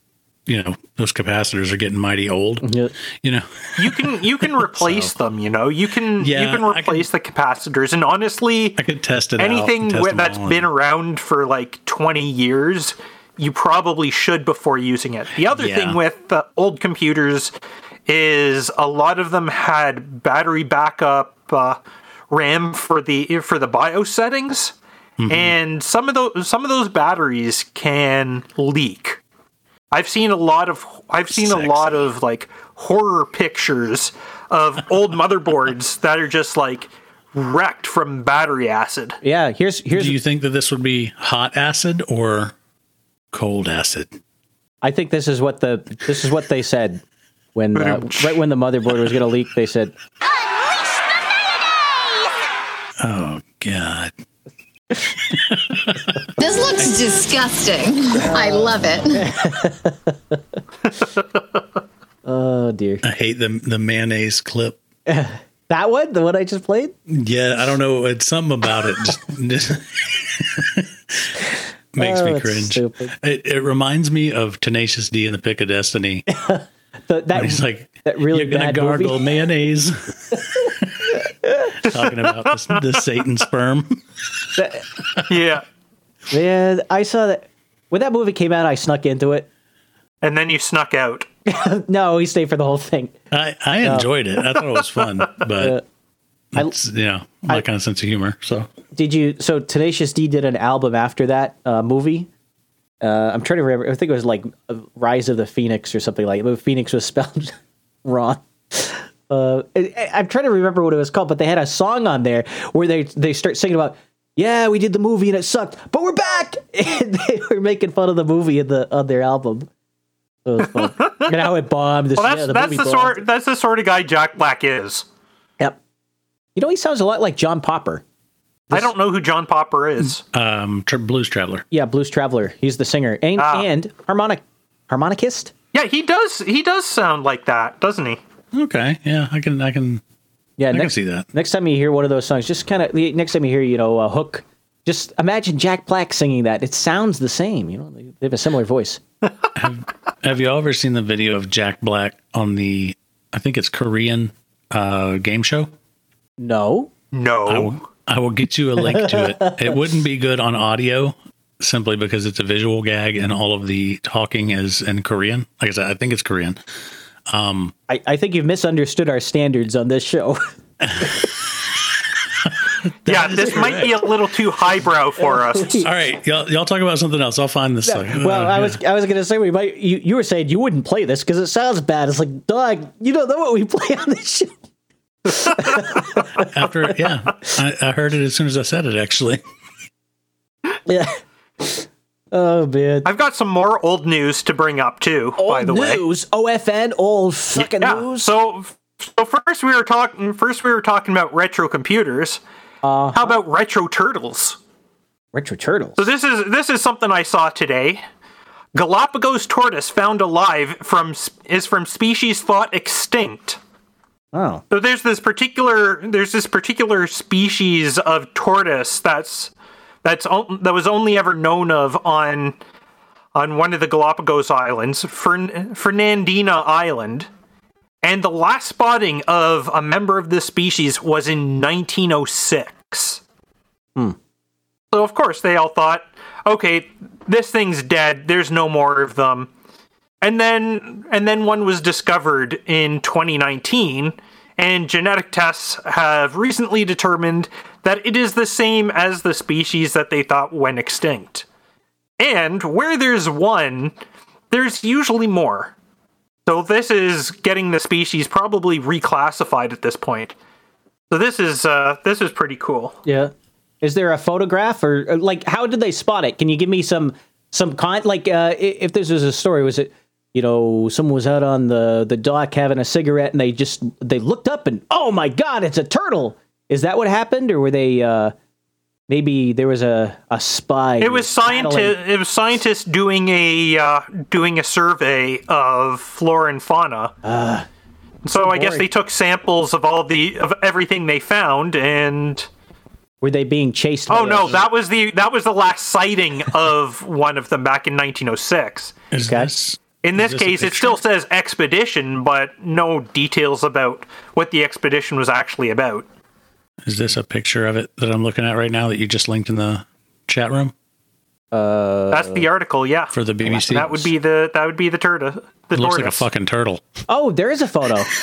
you know those capacitors are getting mighty old. Yeah. You know, You can you can *laughs* replace them. You know, you can Yeah, you can I can- replace the capacitors, and honestly, I could test it. anything and test wi- them that's all and- been around for like 20 years you probably should before using it the other Yeah. thing with the old computers is a lot of them had battery backup uh, ram for the for the BIOS settings Mm-hmm. and some of those some of those batteries can leak i've seen a lot of i've seen a lot of like horror pictures of old motherboards *laughs* that are just like wrecked from battery acid Yeah. Here's here's. Do you think that this would be hot acid or cold acid? I think this is what the this is what they said when uh, right when the motherboard was going to leak. They said, Oh God. This looks disgusting. I love it. *laughs* "Oh dear." I hate the the mayonnaise clip. *laughs* That one, the one I just played. Yeah, I don't know. It's something about it. Just, *laughs* just makes Oh, me cringe. It, it reminds me of Tenacious D and the Pick of Destiny. The, that He's like, that really you're gonna bad gargle movie. mayonnaise. Talking about the, the Satan sperm. *laughs* yeah Man, I saw that when that movie came out. I snuck into it. and then you snuck out *laughs* No, he stayed for the whole thing. I, I enjoyed it. I thought it was fun, *laughs* but I- it's, you know my kind of sense of humor. So Did you? So Tenacious D did an album after that uh, movie. Uh, I'm trying to remember. I think it was like uh, Rise of the Phoenix or something like. But Phoenix was spelled wrong. Uh, I, I- I'm trying to remember what it was called, but they had a song on there where they they start singing about. Yeah, we did the movie and it sucked, but we're back. *laughs* And they were making fun of the movie in the on their album. So it was fun. and how it bombed. This, well that's yeah, the that's movie the bombed. sort that's the sort of guy jack black is Yep. You know, he sounds a lot like John Popper. i don't know who john popper is um, Tra- Blues Traveler. Yeah, Blues Traveler. He's the singer and Ah. and harmonic harmonicist. yeah he does he does sound like that doesn't he Okay, yeah, I can I can Yeah, I can next, see that. next time you hear one of those songs, just kind of next time you hear, you know, a hook, just imagine Jack Black singing that. It sounds the same. You know, they they have a similar voice. *laughs* Have you all ever seen the video of Jack Black on the I think it's Korean uh, game show? No, no I will get you a link to it. *laughs* It wouldn't be good on audio simply because it's a visual gag and all of the talking is in Korean. Like I said, I think it's Korean. I, I think you've misunderstood our standards on this show. *laughs* yeah this might be a little too highbrow for *laughs* us All right, y'all, y'all talk about something else. I'll find this. thing. well, Uh, I was I was gonna say we might. You, you were saying you wouldn't play this because it sounds bad. It's like, dog, you don't know what we *laughs* play on this show. after yeah, I, I heard it as soon as I said it. Actually, Yeah. Oh man. i've got some more old news to bring up too by Old the way news, OFN, old fucking yeah news. so so first we were talking first we were talking about retro computers Uh-huh. how about retro turtles Retro Turtles. So this is this is something I saw today. Galapagos tortoise found alive from is from species thought extinct. Oh, So there's this particular there's this particular species of tortoise that's that's that was only ever known of on on one of the Galapagos islands, Fern, Fernandina Island. And the last spotting of a member of this species was in 1906. Hmm. So of course they all thought, okay, this thing's dead. There's no more of them. And then and then one was discovered in 2019 and genetic tests have recently determined that it is the same as the species that they thought went extinct. And where there's one, there's usually more. So this is getting the species probably reclassified at this point. So this is uh, this is pretty cool. yeah. Is there a photograph or or, like how did they spot it? Can you give me some some con like uh, if this was a story? Was it you know, someone was out on the the dock having a cigarette, and they just they looked up and oh my god, it's a turtle. Is that what happened, or were they? Uh, maybe there was a a spy. It was scientist. It was scientists doing a uh, doing a survey of flora and fauna. Uh, so, so I guess they took samples of all the of everything they found, and Were they being chased? oh no, a- that was the that was the last sighting of *laughs* one of them back in 1906. Is Okay. this In this this case, it still says expedition, but no details about what the expedition was actually about. Is this a picture of it that I'm looking at right now that you just linked in the chat room uh, That's the article, yeah. for the BBC? that would be the that would be the turtle. The It looks like a fucking turtle. Oh, there is a photo. *laughs*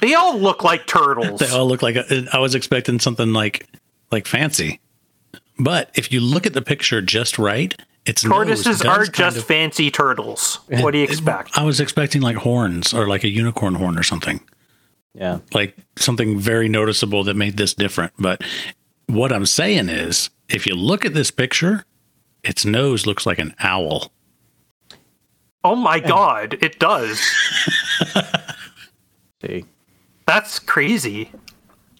They all look like turtles. They all look like a, I was expecting something like like fancy, but if you look at the picture just right, it's Tortoises are just fancy turtles. What do you expect? I was expecting like horns or like a unicorn horn or something. Yeah. like something very noticeable that made this different. But what I'm saying is, if you look at this picture, its nose looks like an owl. Oh my god, it does. *laughs* See. That's crazy.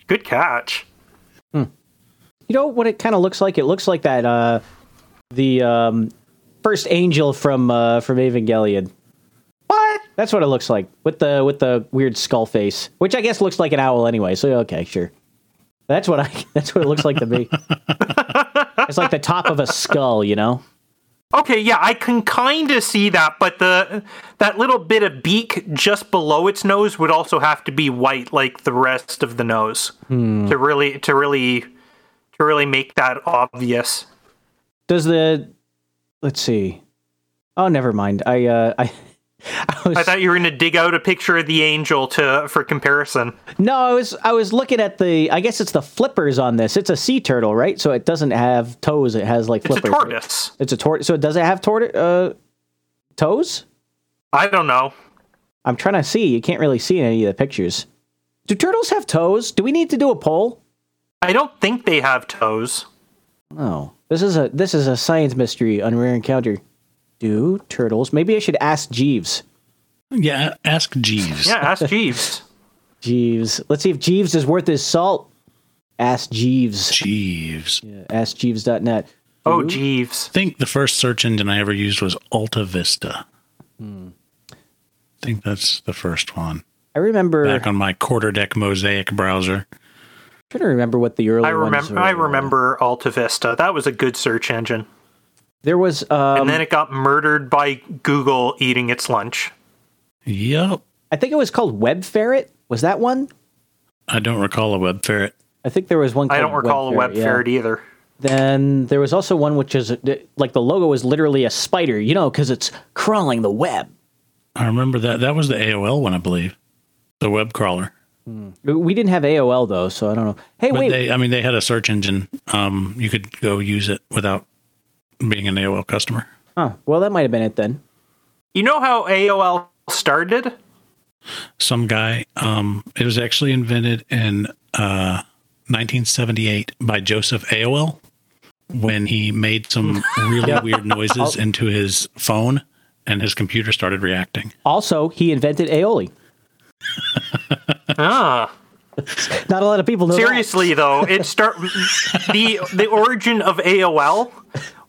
Good catch. You know what it kind of looks like? It looks like that uh the um first angel from uh from Evangelion. What? That's what it looks like with the with the weird skull face, which I guess looks like an owl anyway. So okay, sure. That's what I *laughs* that's what it looks like to me. *laughs* it's like the top of a skull, you know? Okay, yeah, I can kind of see that, but the that little bit of beak just below its nose would also have to be white, like the rest of the nose, to really to really to really make that obvious. Does the let's see. Oh, never mind. I uh I *laughs* I was I thought you were going to dig out a picture of the angel to for comparison. No, I was I was looking at the I guess it's the flippers on this. It's a sea turtle, right? So it doesn't have toes. It has like flippers. It's a right? tortoise. It's a tortoise. So does it have tortoise uh, toes? I don't know. I'm trying to see. You can't really see in any of the pictures. Do turtles have toes? Do we need to do a poll? I don't think they have toes. Oh, this is a this is a science mystery on Rare Encounter. Do turtles? Maybe I should ask Jeeves. Yeah, ask Jeeves. Yeah, ask Jeeves. *laughs* Jeeves. Let's see if Jeeves is worth his salt. Ask Jeeves. Jeeves. Yeah, ask askjeeves.net. Oh, Jeeves. I think the first search engine I ever used was Alta Vista. Hmm. I think that's the first one. I remember. Back on my quarterdeck mosaic browser. trying to remember what the early I ones remember. were. I remember Alta Vista. That was a good search engine. There was um, And then it got murdered by Google eating its lunch. Yep. I think it was called Web Ferret. Was that one? I don't recall a web ferret. I think there was one. I don't recall a web yeah. ferret either. Then there was also one which is like the logo was literally a spider, you know, because it's crawling the web. I remember that. That was the AOL one, I believe. The web crawler. We didn't have AOL though, so I don't know. Hey, But wait, they, I mean, they had a search engine. Um, you could go use it without being an AOL customer. huh, well that might have been it then. You know how AOL started? Some guy. Um, it was actually invented in uh, 1978 by Joseph AOL when he made some *laughs* really weird noises into his phone, and his computer started reacting. Also, he invented aioli. Ah. *laughs* Not a lot of people know. that. Seriously though, it start the the origin of AOL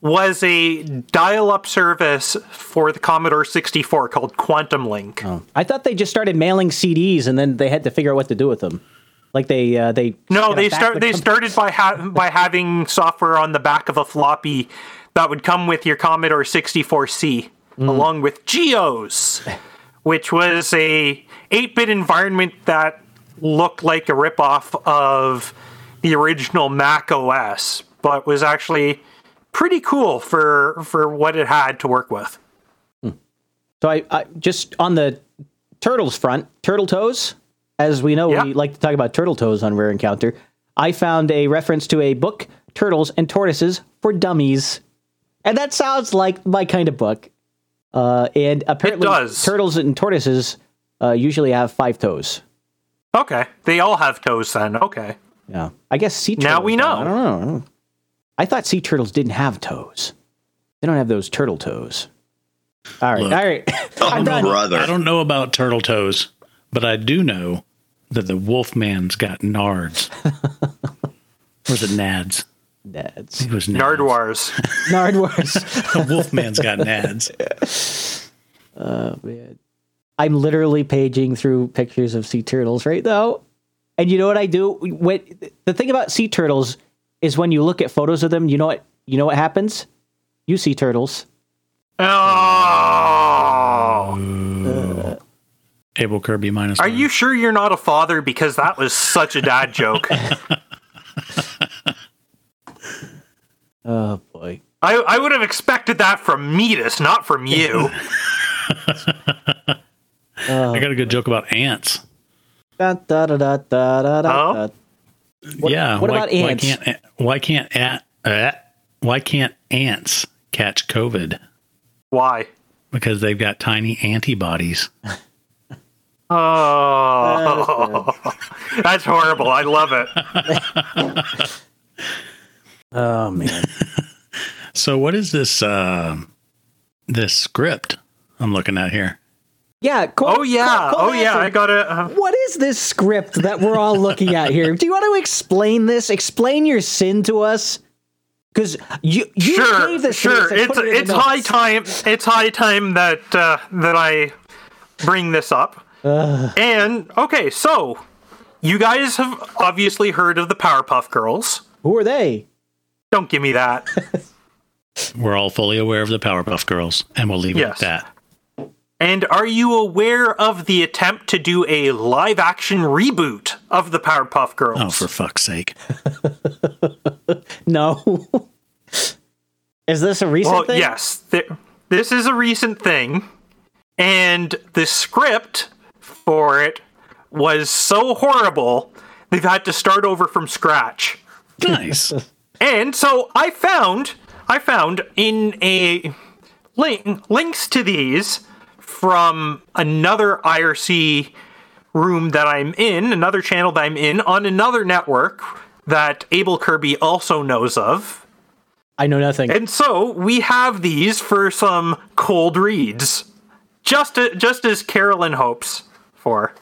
was a dial-up service for the Commodore 64 called Quantum Link. I thought they just started mailing CDs and then they had to figure out what to do with them. Like they uh, they No, they start the they started by ha- by having software on the back of a floppy that would come with your Commodore 64C along with Geos, *laughs* which was a 8-bit environment that looked like a ripoff of the original Mac OS, but was actually pretty cool for for what it had to work with. So I, I just on the turtles front, turtle toes. As we know, Yeah. we like to talk about turtle toes on Rare Encounter. I found a reference to a book, Turtles and Tortoises for Dummies, and that sounds like my kind of book. Uh, and apparently, turtles and tortoises uh, usually have five toes. Okay, they all have toes then. Okay. Yeah, I guess sea turtles. Now we know. I don't know. I don't know. I thought sea turtles didn't have toes. They don't have those turtle toes. All right, Look. all right. *laughs* I'm Oh, done. brother. I don't know about turtle toes, but I do know that the Wolfman's got nards. or *laughs* was it nads? Nads. It was nads. Nardwars. *laughs* Nardwars. The Wolfman's got nads. Oh, man. I'm literally paging through pictures of sea turtles right now. And you know what I do? When, the thing about sea turtles is when you look at photos of them, you know what you know what happens? You see turtles. Oh. Able Kirby minus. Are one. you sure you're not a father? Because that was such a dad joke. *laughs* Oh boy. I, I would have expected that from Medus, not from you. *laughs* I got a good oh, joke about ants. Da, da, da, da, da, da, da, Oh? da. Yeah. what why, about ants? Why can't why can't at, uh, why can't ants catch COVID? Why? Because they've got tiny antibodies. Oh, *laughs* that's horrible. I love it. *laughs* Oh man. *laughs* So what is this uh, this script I'm looking at here? Yeah. Cole, Oh yeah. Cole- Cole Oh yeah. I got to Uh, What is this script that we're all looking at here? Do you want to explain this? Explain your sin to us? Because you you sure, gave this to us sure. and It's it it's high time. It's high time that uh, that I bring this up. And okay, so you guys have obviously heard of the Powerpuff Girls. Who are they? Don't give me that. *laughs* We're all fully aware of the Powerpuff Girls, and we'll leave Yes. it at that. And are you aware of the attempt to do a live action reboot of the Powerpuff Girls? Oh, for fuck's sake! *laughs* No. is this a recent Well, thing? yes, th- this is a recent thing, and the script for it was so horrible they've had to start over from scratch. Nice. *laughs* And so I found, I found in a link links to these from another IRC room that I'm in, another channel that I'm in on another network that Able Kirby also knows of. I know nothing. And so we have these for some cold reads, just just as Carolyn hopes for.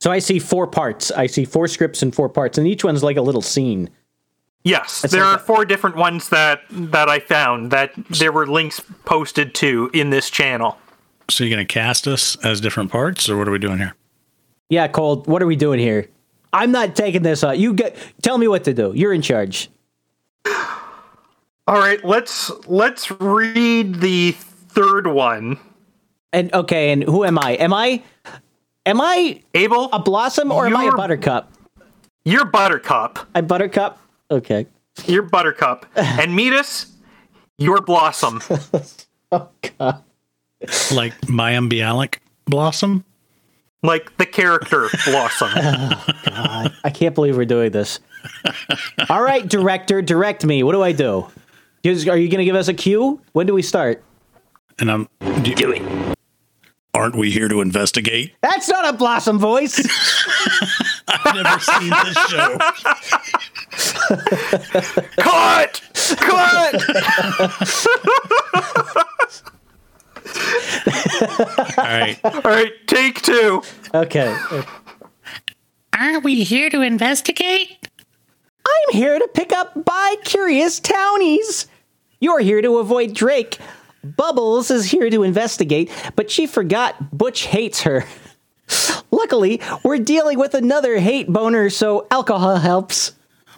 So I see four parts. I see four scripts and four parts, and each one's like a little scene. Yes, there like are four different ones that that I found that there were links posted to in this channel. So you're gonna cast us as different parts, or what are we doing here? Yeah, Cole. what are we doing here? I'm not taking this on. You get tell me what to do. You're in charge. All right, let's let's read the third one. And okay, and who am I? Am I am I Able, a blossom or am I a buttercup? you're Buttercup. I'm buttercup? Okay. You're Buttercup. and Medus, you're Blossom. *laughs* Oh, God. Like Mayim Bialik Blossom? like the character *laughs* Blossom. Oh, God, I can't believe we're doing this. All right, director, direct me. What do I do? Are you going to give us a cue? When do we start? And I'm do, do it. Aren't we here to investigate? That's not a blossom voice. *laughs* I've never seen this show. *laughs* Cut! Cut! All right. All right, take two. okay. Aren't we here to investigate? I'm here to pick up bi curious townies. You're here to avoid Drake. Bubbles is here to investigate, but she forgot Butch hates her. Luckily, we're dealing with another hate boner, so alcohol helps.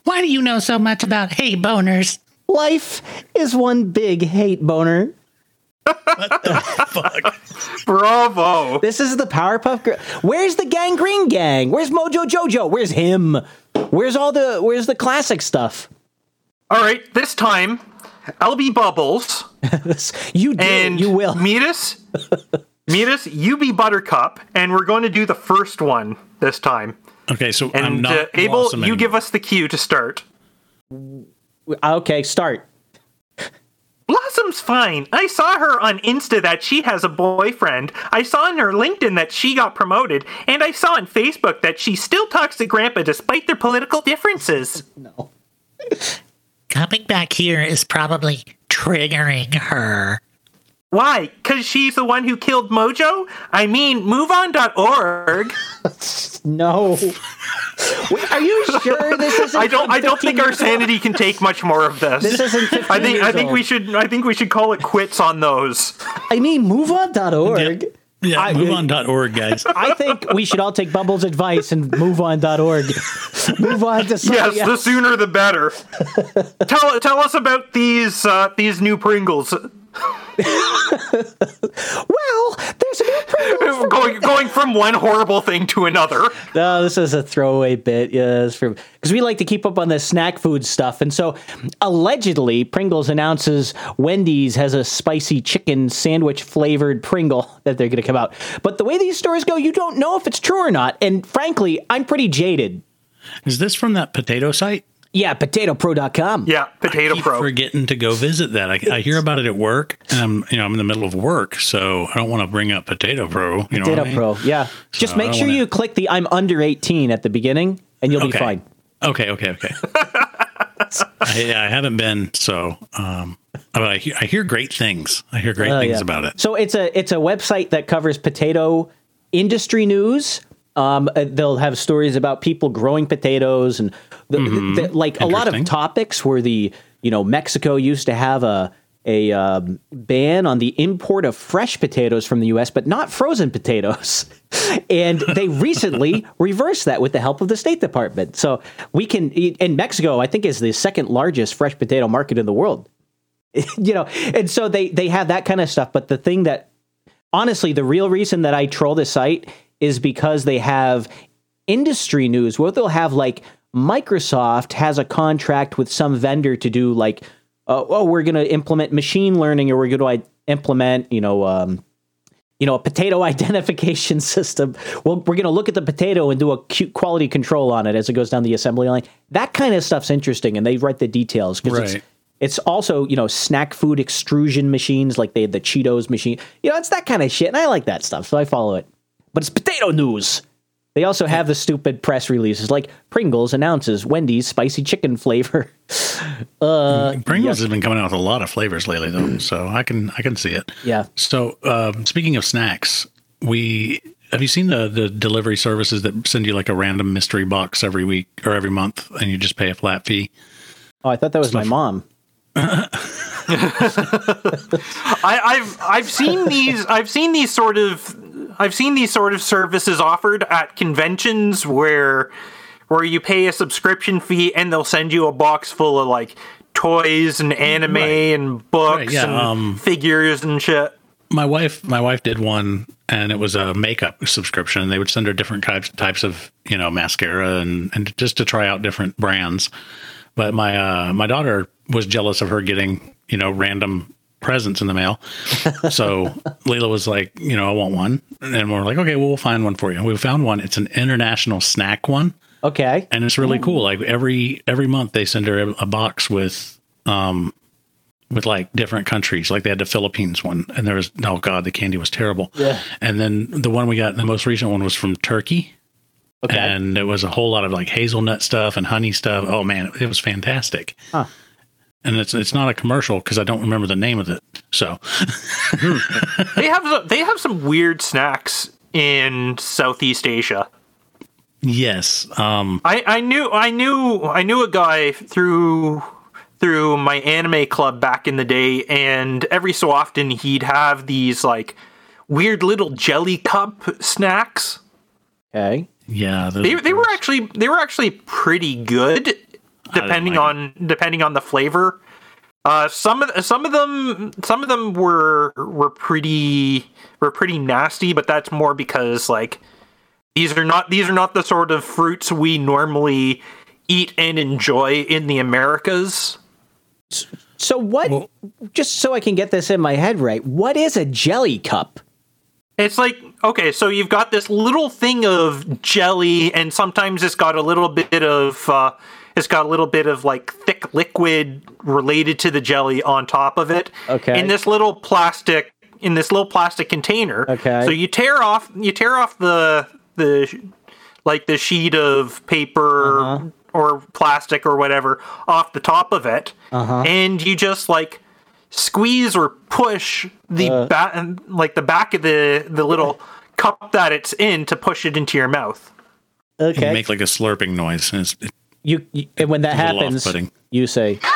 Why do you know so much about hey boners? Life is one big hate boner. What the fuck? *laughs* Bravo. This is the Powerpuff Girl. Where's the Gangrene Gang? Where's Mojo Jojo? Where's him? Where's all the Where's the classic stuff? All right, this time, LB Bubbles *laughs* You do. and you will. Medus. *laughs* Medus, you be Buttercup, and we're going to do the first one this time. Okay, so I'm And not uh, Able, Blossom you anymore. give us the cue to start. Okay, start. Blossom's fine. I saw her on Insta that she has a boyfriend. I saw on her LinkedIn that she got promoted. And I saw on Facebook that she still talks to Grandpa despite their political differences. No. Coming back here is probably triggering her. Why? Because she's the one who killed Mojo? I mean, moveon.org. *laughs* No. Wait, are you sure this isn't? I don't. I don't think our sanity can take much more of this. This isn't 15 I think. I think old. we should. I think we should call it quits on those. I mean, moveon.org. Yeah, I- moveon.org, guys. I think we should all take Bumble's advice and move on.org. move on to Yes, something the sooner the better. *laughs* tell tell us about these uh, these new Pringles. *laughs* Well, there's a new Pringles. going going from one horrible thing to another. No, this is a throwaway bit. Yes, because we like to keep up on the snack food stuff, and so allegedly, Pringles announces Wendy's has a spicy chicken sandwich flavored Pringle *laughs* that they're going to come out. But the way these stories go, you don't know if it's true or not. And frankly, I'm pretty jaded. Is this from that potato site? Yeah, PotatoPro.com. Yeah, Potato keep Pro. forgetting to go visit that. I, I hear about it at work, and I'm you know I'm in the middle of work, so I don't want to bring up Potato Pro. You know, what Potato I mean? Pro. Yeah, just make sure wanna- you click the "I'm under 18" at the beginning, and you'll be fine. Okay, okay, okay. *laughs* I, I haven't been, so um, but I, hear- I hear great things. I hear great Oh, things yeah. about it. So it's a it's a website that covers potato industry news. Um, uh, they'll have stories about people growing potatoes and the, the- like a lot of Mm-hmm. Topics where the you know Mexico used to have a a um, ban on the import of fresh potatoes from the U.S., but not frozen potatoes. *laughs* and they recently *laughs* reversed that with the help of the State Department. So we can, in Mexico, I think is the second largest fresh potato market in the world. *laughs* you know, and so they they have that kind of stuff. But the thing that honestly, the real reason that I troll this site is because they have industry news where they'll have like Microsoft has a contract with some vendor to do like, uh, oh, we're going to implement machine learning or we're going to implement, you know, um, you know, a potato *laughs* identification system. Well, we're going to look at the potato and do a cute quality control on it as it goes down the assembly line. That kind of stuff's interesting, and they write the details because it's it's also you know snack food extrusion machines like they had the Cheetos machine. You know, it's that kind of shit, and I like that stuff, so I follow it. But it's potato news. They also have the stupid press releases like Pringles announces Wendy's spicy chicken flavor. *laughs* Uh, Pringles has been coming out with a lot of flavors lately, though, so I can I can see it. Yeah. So um, speaking of snacks, we have you seen the the delivery services that send you like a random mystery box every week or every month, and you just pay a flat fee? Oh, I thought that was my mom. *laughs* *laughs* I, I've I've seen these I've seen these sort of I've seen these sort of services offered at conventions where where you pay a subscription fee and they'll send you a box full of like toys and anime Right. and books Right, yeah, and um, figures and shit. my wife my wife did one and it was a makeup subscription they would send her different types types of you know mascara and and just to try out different brands but my uh my daughter was jealous of her getting you know random presents in the mail. So *laughs* Leila was like you know I want one. And we're like okay well we'll find one for you. We found one. It's an international snack one. Okay. and it's really cool. Like every every month they send her a, a box with um with like different countries. Like they had the philippines one. And there was oh god the candy was terrible. Yeah. and then the one we got the most recent one was from turkey. Okay. and it was a whole lot of like hazelnut stuff and honey stuff. Oh man it was fantastic. Huh. And it's it's not a commercial because i don't remember the name of it so *laughs* They have some- they have some weird snacks in Southeast Asia. yes um I, I knew I knew I knew a guy through through my anime club back in the day, and every so often he'd have these like weird little jelly cup snacks. Okay. yeah They, they were actually they were actually pretty good, depending like on depending on the flavor. Uh, some of some of them some of them were were pretty were pretty nasty, but that's more because like these are not these are not the sort of fruits we normally eat and enjoy in the Americas. So what? just so I can get this in my head right, what is a jelly cup? It's like okay, so you've got this little thing of jelly, and sometimes it's got a little bit of uh, it's got a little bit of like thick liquid related to the jelly on top of it. Okay. In this little plastic in this little plastic container. Okay. So you tear off you tear off the the like the sheet of paper Uh-huh. or plastic or whatever off the top of it, Uh-huh. and you just like squeeze or push the Uh. back, like the back of the the little cup that it's in to push it into your mouth. You Okay. make like a slurping noise. And it's, it, You, you and when that a little happens, off-putting. you say, *laughs*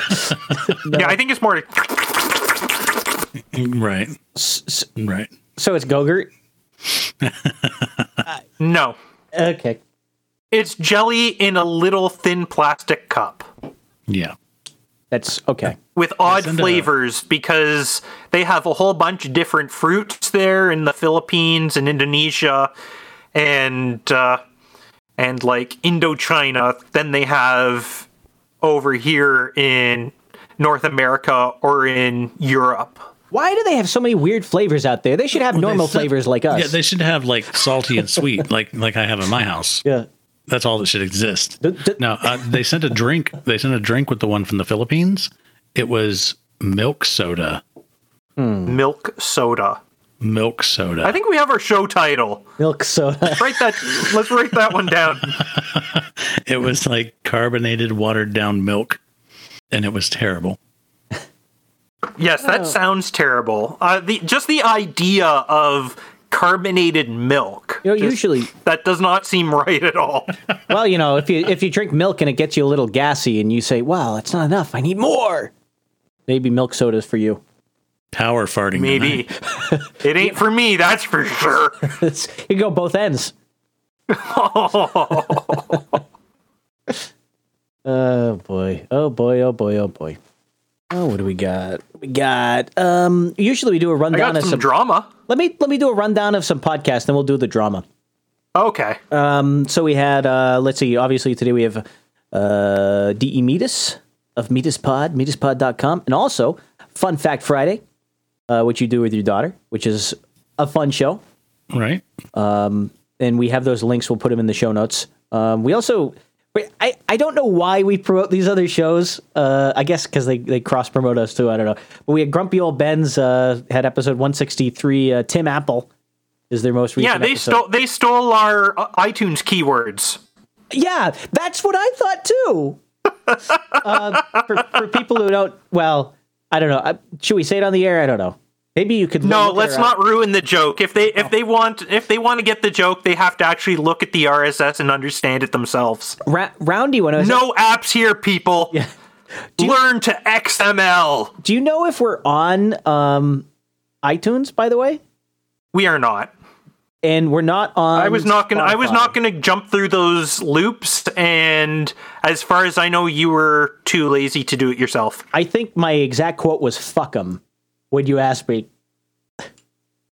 *laughs* Yeah, I think it's more. *laughs* right. Right. "So it's Gogurt." Uh, no, Okay. it's jelly in a little thin plastic cup. Yeah. That's okay. With odd send a- flavors because they have a whole bunch of different fruits there in the Philippines and Indonesia and uh, and like Indochina. Then they have over here in North America or in Europe. Why do they have so many weird flavors out there? They should have normal They said- flavors like us. Yeah, they should have like salty and sweet, *laughs* like like I have in my house. yeah. That's all that should exist. D- d- No, uh, they sent a drink. They sent a drink with the one from the Philippines. It was milk soda. Milk soda. Milk soda. I think we have our show title. Milk soda. Write that. let's write that one down. *laughs* it was like carbonated, watered down milk, and it was terrible. Yes, Oh. that sounds terrible. Uh, the just the idea of carbonated milk. You know, just- usually, that does not seem right at all. *laughs* well, you know, if you if you drink milk and it gets you a little gassy, and you say, "Wow, it's not enough. I need more." Maybe milk soda's for you. Power farting. Maybe *laughs* it ain't for me. That's for sure. *laughs* It's, you go both ends. *laughs* oh boy! Oh boy! Oh boy! Oh boy! Oh, what do we got? We got. Um, usually we do a rundown got of some some. drama. let me let me do a rundown of some podcasts, then we'll do the drama. Okay. So we had. Uh, let's see. Obviously today we have uh, De Medus of Metis Pod, meduspod.com, and also Fun Fact Friday, uh, which you do with your daughter, which is a fun show. right? and we have those links. We'll put them in the show notes. Um, we also, I, I don't know why we promote these other shows. Uh, I guess because they, they cross promote us too. I don't know. But we had Grumpy Old Ben's uh, had episode 163. Uh, Tim Apple is their most recent Yeah, they episode. stole they stole our uh, iTunes keywords. Yeah, that's what I thought too. Uh, for, for people who don't, well, I don't know. Uh, should we say it on the air? I don't know. Maybe you could. No, let's not ruin the joke. If they if they want if they want to get the joke, they have to actually look at the RSS and understand it themselves. Ra- Roundy when I was No apps here, people. Yeah. *laughs* Learn to XML. Do you know if we're on um, iTunes? By the way, We are not. And we're not on. I was not gonna. I was not gonna jump through those loops. And as far as I know, you were too lazy to do it yourself. I think my exact quote was "fuck them." when you asked me.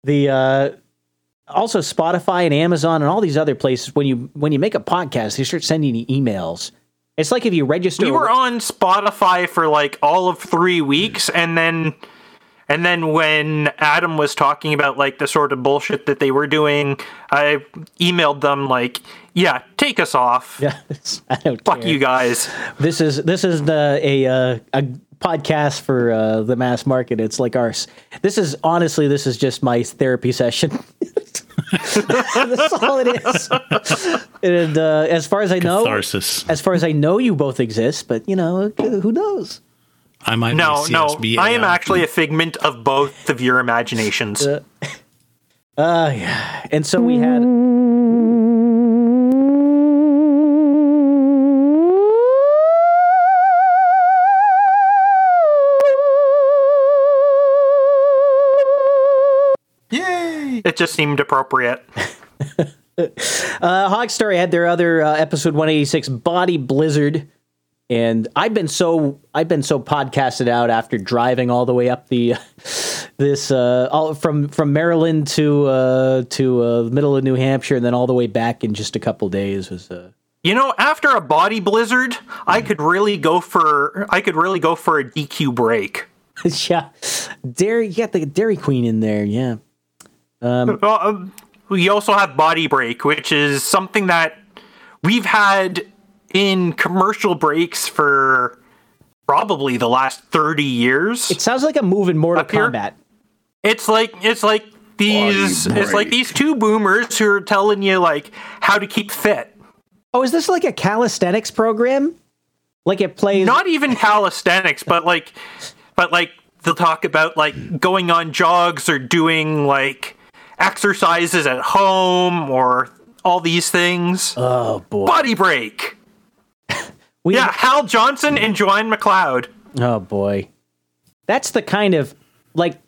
The uh, also Spotify and Amazon and all these other places when you when you make a podcast, they start sending you emails. It's like if you register. We were on Spotify for like all of three weeks, and then and then when Adam was talking about like the sort of bullshit that they were doing, I emailed them like, "Yeah, take us off. *laughs* Yeah, I don't Fuck care. you guys." This is this is the a uh, a podcast for uh, the mass market. It's like ours. This is honestly, this is just my therapy session. *laughs* That's all it is. and uh, as far as I know, Catharsis. as far as I know, you both exist. But you know, who knows? I might No, be no, CSB I am actually a figment of both of your imaginations. Uh, yeah. And so we had. Yay! It just seemed appropriate. *laughs* Uh, Hog Story had their other uh, episode 186 Body Blizzard, and I've been so I've been so podcasted out after driving all the way up the *laughs* this uh, all from from Maryland to uh, to uh, the middle of New Hampshire, and then all the way back in just a couple days was. Uh, You know, after a body blizzard, I could really go for I could really go for a DQ break. *laughs* yeah, Dairy. You got the Dairy Queen in there. Yeah, Well, um, we also have body break, which is something that we've had in commercial breaks for probably the last 30 years. it sounds like a move in Mortal Up? Kombat. It's like it's like these it's like these two boomers who are telling you like how to keep fit. Oh, is this like a calisthenics program? Like it plays. not even calisthenics, but like, but like they'll talk about like going on jogs or doing like exercises at home or all these things. oh boy. Body break. We, Yeah, Hal Johnson and Joanne McLeod. Oh boy. That's the kind of like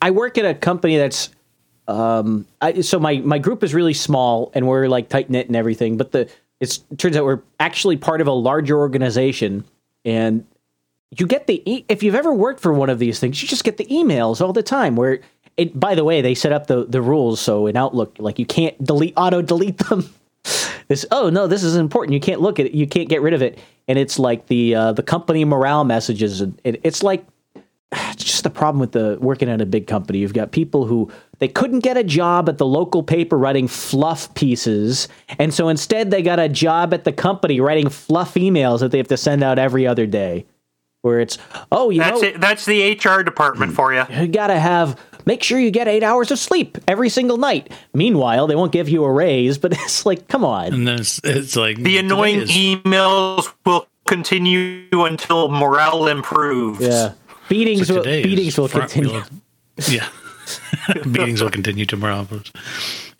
I work at a company that's um I, so my my group is really small and we're like tight knit and everything, but the it's it turns out we're actually part of a larger organization and you get the e- if you've ever worked for one of these things, you just get the emails all the time where it by the way, they set up the the rules so in Outlook like you can't delete auto delete them. *laughs* this oh no this is important. You can't look at it. You can't get rid of it. And it's like the uh, the company morale messages. And it, it's like *sighs* it's just the problem with the working at a big company. You've got people who they couldn't get a job at the local paper writing fluff pieces. And so instead they got a job at the company writing fluff emails that they have to send out every other day. Where it's oh you That's know it. That's the HR department for you. you gotta have make sure you get eight hours of sleep every single night meanwhile they won't give you a raise but *laughs* it's like come on And then it's, it's like The annoying emails will continue until morale improves. Yeah. Beatings will, *laughs* beatings will continue. yeah. beatings will continue tomorrow.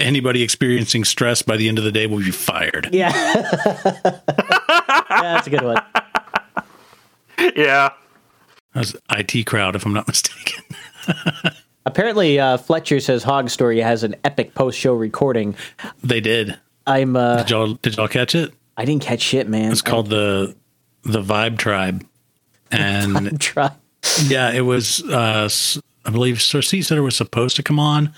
Anybody experiencing stress by the end of the day will be fired. Yeah. *laughs* yeah. That's a good one. Yeah. That's IT crowd, if I'm not mistaken. Apparently, uh, Fletcher says Hog Story has an epic post show recording. They did. I'm, uh, Did y'all did y'all catch it? I didn't catch shit, man. It's called the the Vibe Tribe, and Try. yeah, it was. Uh, I believe Sir Sitter was supposed to come on,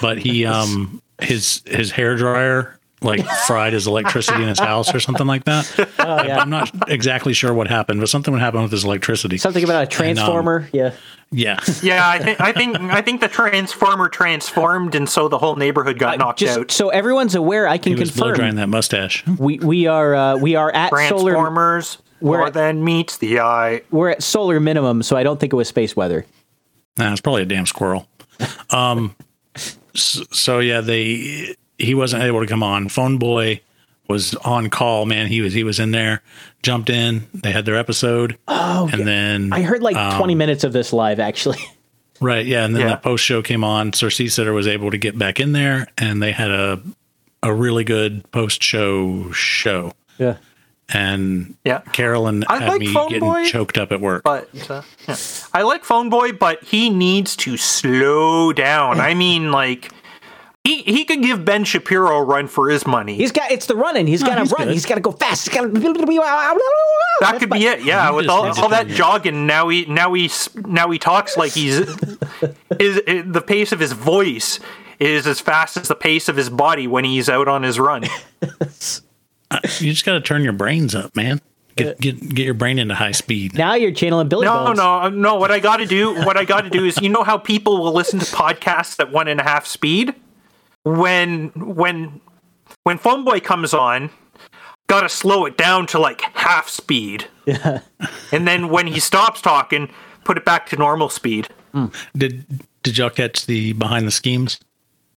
but he um his his hair dryer like *laughs* fried his electricity in his house or something like that. *laughs* Oh, yeah. I'm not exactly sure what happened, but something would happen with his electricity. Something about a um, transformer. yeah. yeah, *laughs* Yeah, I think I think I think the transformer transformed, and so the whole neighborhood got knocked Just out. so everyone's aware, I can he was blow drying confirm that mustache. we we are uh, we are at solar Transformers We're- more than meets the eye. we're at solar minimum, so I don't think it was space weather. Nah, it's probably a damn squirrel. Um, so, so yeah, they he wasn't able to come on. Phone boy was on call. Man, he was he was in there, jumped in. They had their episode. Oh, and then I heard like Um, 20 minutes of this live actually. *laughs* right, yeah, and then Yeah. the post show came on. Sir Sitter was able to get back in there, and they had a a really good post show show. yeah. And Yeah. Carolyn I had like me Phone getting Boy, choked up at work. But uh, yeah. I like Phone Boy, but he needs to slow down. *laughs* I mean, like he he could give Ben Shapiro a run for his money. He's got it's the running. He's got to run. good. He's got to go fast. He's got to that could be it. Yeah, He with all, all that jogging, now he now he now he talks like he's *laughs* is the pace of his voice is as fast as the pace of his body when he's out on his run. *laughs* Uh, you just got to turn your brains up, man. Get uh, get get your brain into high speed. Now you're channeling Billy No, Bones. no, uh, no. What I got to do, what I got to do is, you know how people will listen to podcasts at one and a half speed. When when when Phone Boy comes on, got to slow it down to like half speed. Yeah. And then when he stops talking, put it back to normal speed. Did did y'all catch the behind the schemes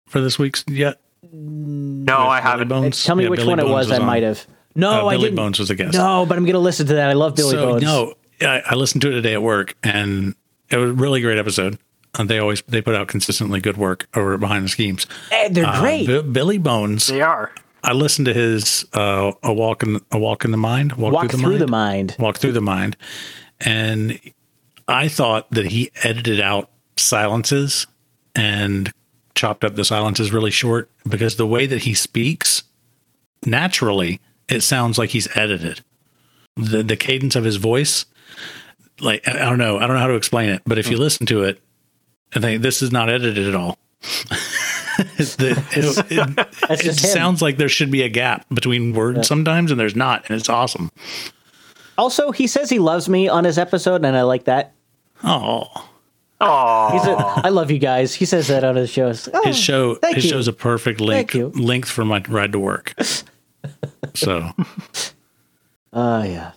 for this week's yet? No, I haven't. Bones? Tell me Yeah, which Billy one it Bones was. I on. might have. No, Uh, I Billy didn't. Bones was a guest. No, but I'm gonna listen to that. I love Billy so Bones. no, I, I listened to it today at work, and it was a really great episode. And they always they put out consistently good work over behind the schemes. Eh, they're Uh, great. Bi- Billy Bones. They are. I listened to his uh, a walk in a walk in the mind. Walk through the mind. Walk through the mind, and I thought that he edited out silences and chopped up the silences really short because the way that he speaks naturally it sounds like he's edited the the cadence of his voice like i I don't know i don't know how to explain it but if you listen to it i think this is not edited at all *laughs* The- *laughs* it, it- it sounds like there should be a gap between words sometimes and there's not and it's awesome Also, he says he loves me on his episode, and I like that. oh Oh, He said, "I love you guys." He says that on his shows. Oh, his show his you. show's a perfect length Thank you. length for my ride to work *laughs* so Oh yeah.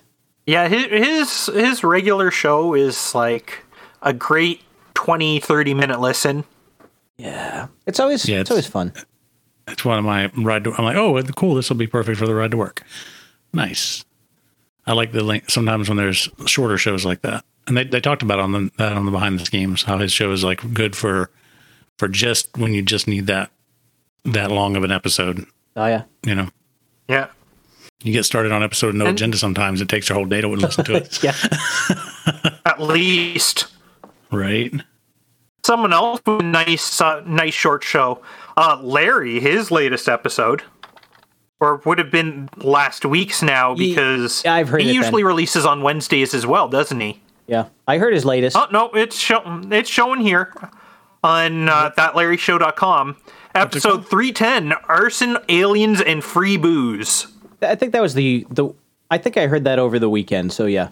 yeah. His, his his regular show is like a great 20, 30 minute listen. Yeah. It's always Yeah, it's, it's- always fun. it's one of my ride to i'm like oh cool this will be perfect for the ride to work nice I like the link sometimes when there's shorter shows like that, and they, they talked about on the that on the behind the schemes how his show is like good for for just when you just need that that long of an episode. Oh yeah. You know, Yeah. you get started on episode no And- agenda. Sometimes it takes your whole day to listen to it, *laughs* Yeah. At least. Right? Someone else with a nice, uh, nice short show. Uh, Larry, his latest episode, or would have been last week's now Ye- because I've heard he usually then. releases on Wednesdays as well, doesn't he? Yeah. I heard his latest. Oh no, it's show, it's showing here on uh, thatlarryshow.com. Episode 310, Arson, Aliens, and Free Booze. I think that was the the I think I heard that over the weekend. So yeah.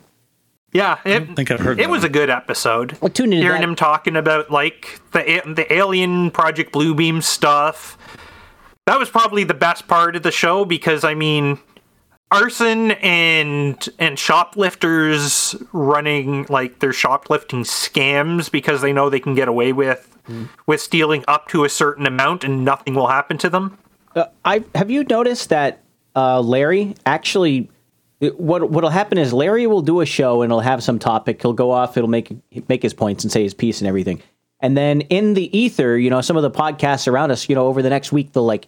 Yeah, it, think I've heard it that was one. a good episode. Well, tune into Hearing that. him talking about like the the alien Project Bluebeam stuff. That was probably the best part of the show because I mean, arson and and shoplifters running like their shoplifting scams because they know they can get away with with stealing up to a certain amount and nothing will happen to them. Uh, I have you noticed that uh, Larry actually it- what what'll happen is Larry will do a show and he'll have some topic. He'll go off. It'll make make his points and say his piece and everything. And then in the ether, you know, some of the podcasts around us, you know, over the next week, they'll like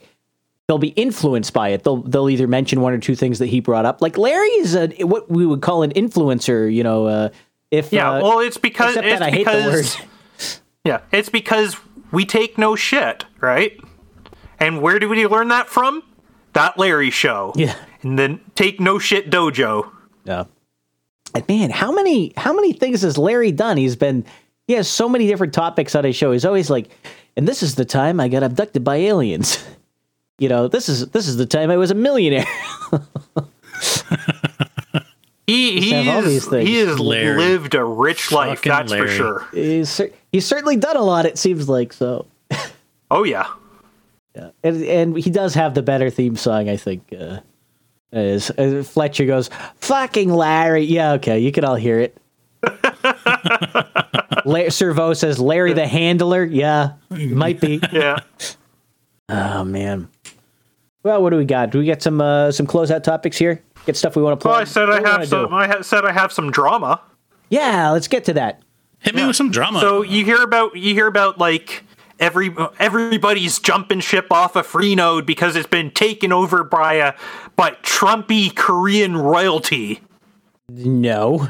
they'll be influenced by it. They'll they'll either mention one or two things that he brought up. Like Larry is a what we would call an influencer. You know, uh, if Yeah, uh, well, it's because it's that I hate the because word. *laughs* yeah, it's because we take no shit, right? And where do we learn that from? That Larry show. Yeah. And then take no shit dojo. Yeah. And man, how many how many things has Larry done? He's been he has so many different topics on his show. He's always like, and this is the time I got abducted by aliens. *laughs* You know, this is this is the time I was a millionaire. *laughs* He have all these he has Larry. lived a rich life, Fucking that's Larry. for sure. he's he's certainly done a lot. It seems like so. Oh yeah, yeah. And, and he does have the better theme song, I think. Uh, is uh, Fletcher goes, "Fucking Larry." Yeah, okay, you can all hear it. *laughs* La- Servo says, "Larry the Handler." Yeah, might be. Yeah. *laughs* Oh man. Well, what do we got? Do we get some uh, some closeout topics here? Get stuff we want to play. Well, I said I have some I ha- said I have some drama. Yeah, let's get to that. Hit me with some drama. So you hear about you hear about like every everybody's jumping ship off a Freenode because it's been taken over by a by Trumpy Korean royalty. No,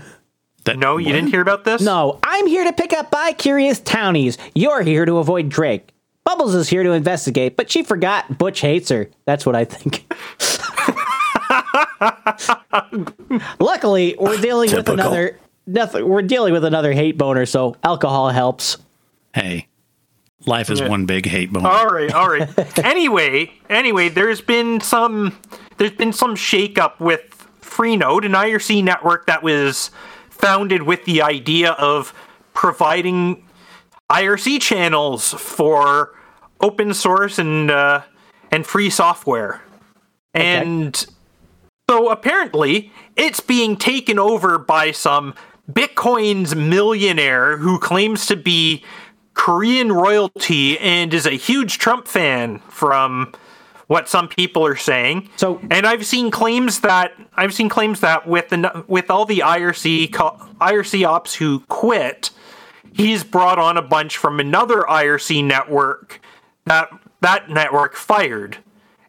That- No, you didn't hear about this? no. I'm here to pick up bi curious townies. You're here to avoid Drake. Bubbles is here to investigate, but she forgot Butch hates her. That's what I think. *laughs* Luckily, we're dealing Typical. with another. Nothing. We're dealing with another hate boner, so alcohol helps. Hey, life is one big hate bone. All right, all right. *laughs* anyway, anyway, there's been some there's been some shakeup with Freenode, an IRC network that was founded with the idea of providing IRC channels for open source and uh, and free software. And so apparently, it's being taken over by some Bitcoin's millionaire who claims to be Korean royalty and is a huge Trump fan from what some people are saying. So- and I've seen claims that I've seen claims that with the with all the IRC IRC ops who quit, he's brought on a bunch from another IRC network that that network fired.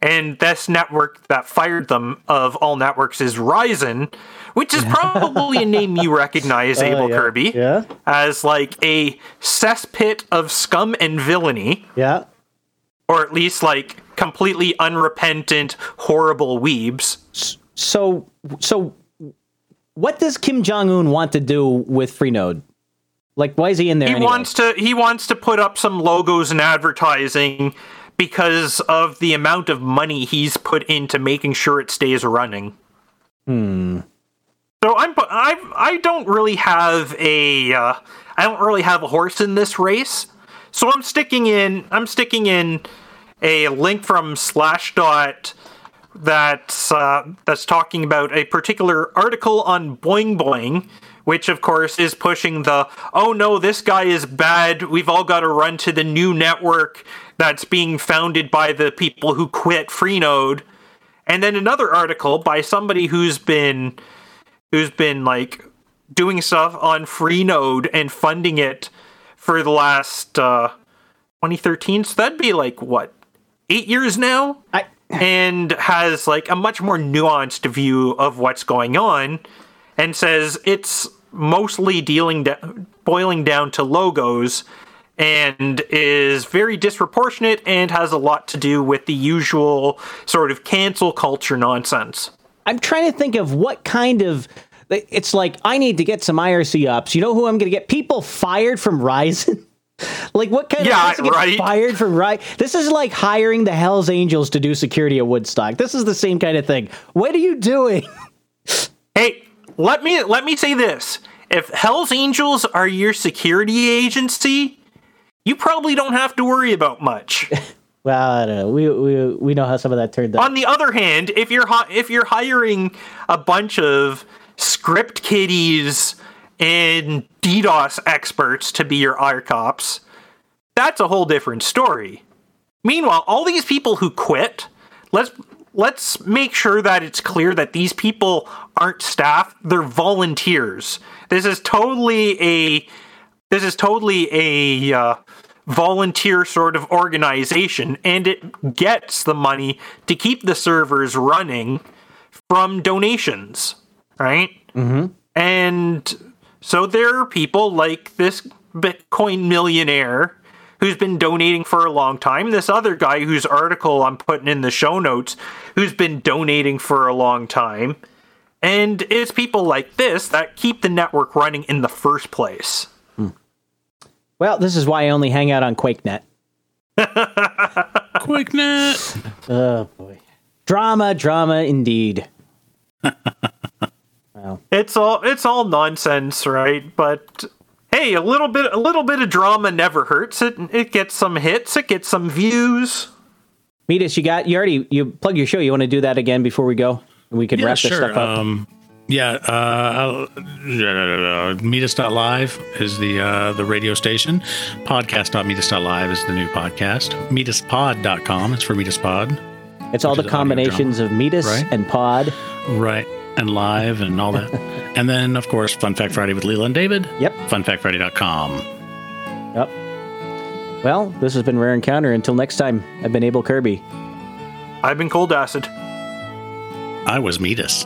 And this network that fired them of all networks is Rizon, which is probably a name you recognize, *laughs* Able yeah. Kirby, Yeah. as like a cesspit of scum and villainy, Yeah. or at least like completely unrepentant, horrible weebs. So, so, what does Kim Jong Un want to do with Freenode? Like, why is he in there? He anyway? wants to he wants to put up some logos and advertising because of the amount of money he's put into making sure it stays running. Hmm. So I'm I I don't really have a uh, I don't really have a horse in this race. So I'm sticking in I'm sticking in a link from Slashdot that's uh, that's talking about a particular article on Boing Boing, which of course is pushing the oh no this guy is bad we've all got to run to the new network that's being founded by the people who quit Freenode, and then another article by somebody who's been who's been like doing stuff on Freenode and funding it for the last uh, 2013. So that'd be like what eight years now, I, *sighs* and has like a much more nuanced view of what's going on, and says it's mostly dealing da- boiling down to logos and is very disproportionate and has a lot to do with the usual sort of cancel culture nonsense. I'm trying to think of what kind of. It's like I need to get some IRC ops. You know who I'm going to get? People fired from Rizon. *laughs* like what kind Yeah, of right. fired from Rizon? This is like hiring the Hell's Angels to do security at Woodstock. This is the same kind of thing. What are you doing? *laughs* Hey, let me let me say this. If Hell's Angels are your security agency, you probably don't have to worry about much. *laughs* Well, I don't know. We we we know how some of that turned out. On the other hand, if you're if you're hiring a bunch of script kiddies and DDoS experts to be your IRCops, that's a whole different story. Meanwhile, all these people who quit, let's let's make sure that it's clear that these people aren't staff, they're volunteers. This is totally a this is totally a uh, volunteer sort of organization and it gets the money to keep the servers running from donations, right? Mm-hmm. And so there are people like this Bitcoin millionaire who's been donating for a long time. This other guy whose article I'm putting in the show notes who's been donating for a long time. And it's people like this that keep the network running in the first place. Well, this is why I only hang out on QuakeNet. QuakeNet. *laughs* Oh boy, drama, drama, indeed. *laughs* It's all it's all nonsense, right? But hey, a little bit a little bit of drama never hurts. It it gets some hits, it gets some views. Medus, you got you already you plug your show. You want to do that again before we go? And we can Yeah, wrap this stuff up. Um, yeah, uh, uh, Medus.live is the uh, the radio station. Podcast.medus.live is the new podcast. Meduspod.com is for MedusPod. it's all the combinations drama, of Medus right? and Pod. Right. And live and all that. *laughs* and then, of course, Fun Fact Friday with Leila and David. Yep. FunFactFriday.com. Yep. Well, this has been Rare Encounter. Until next time, I've been Able Kirby. I've been cold acid. I was Meetus.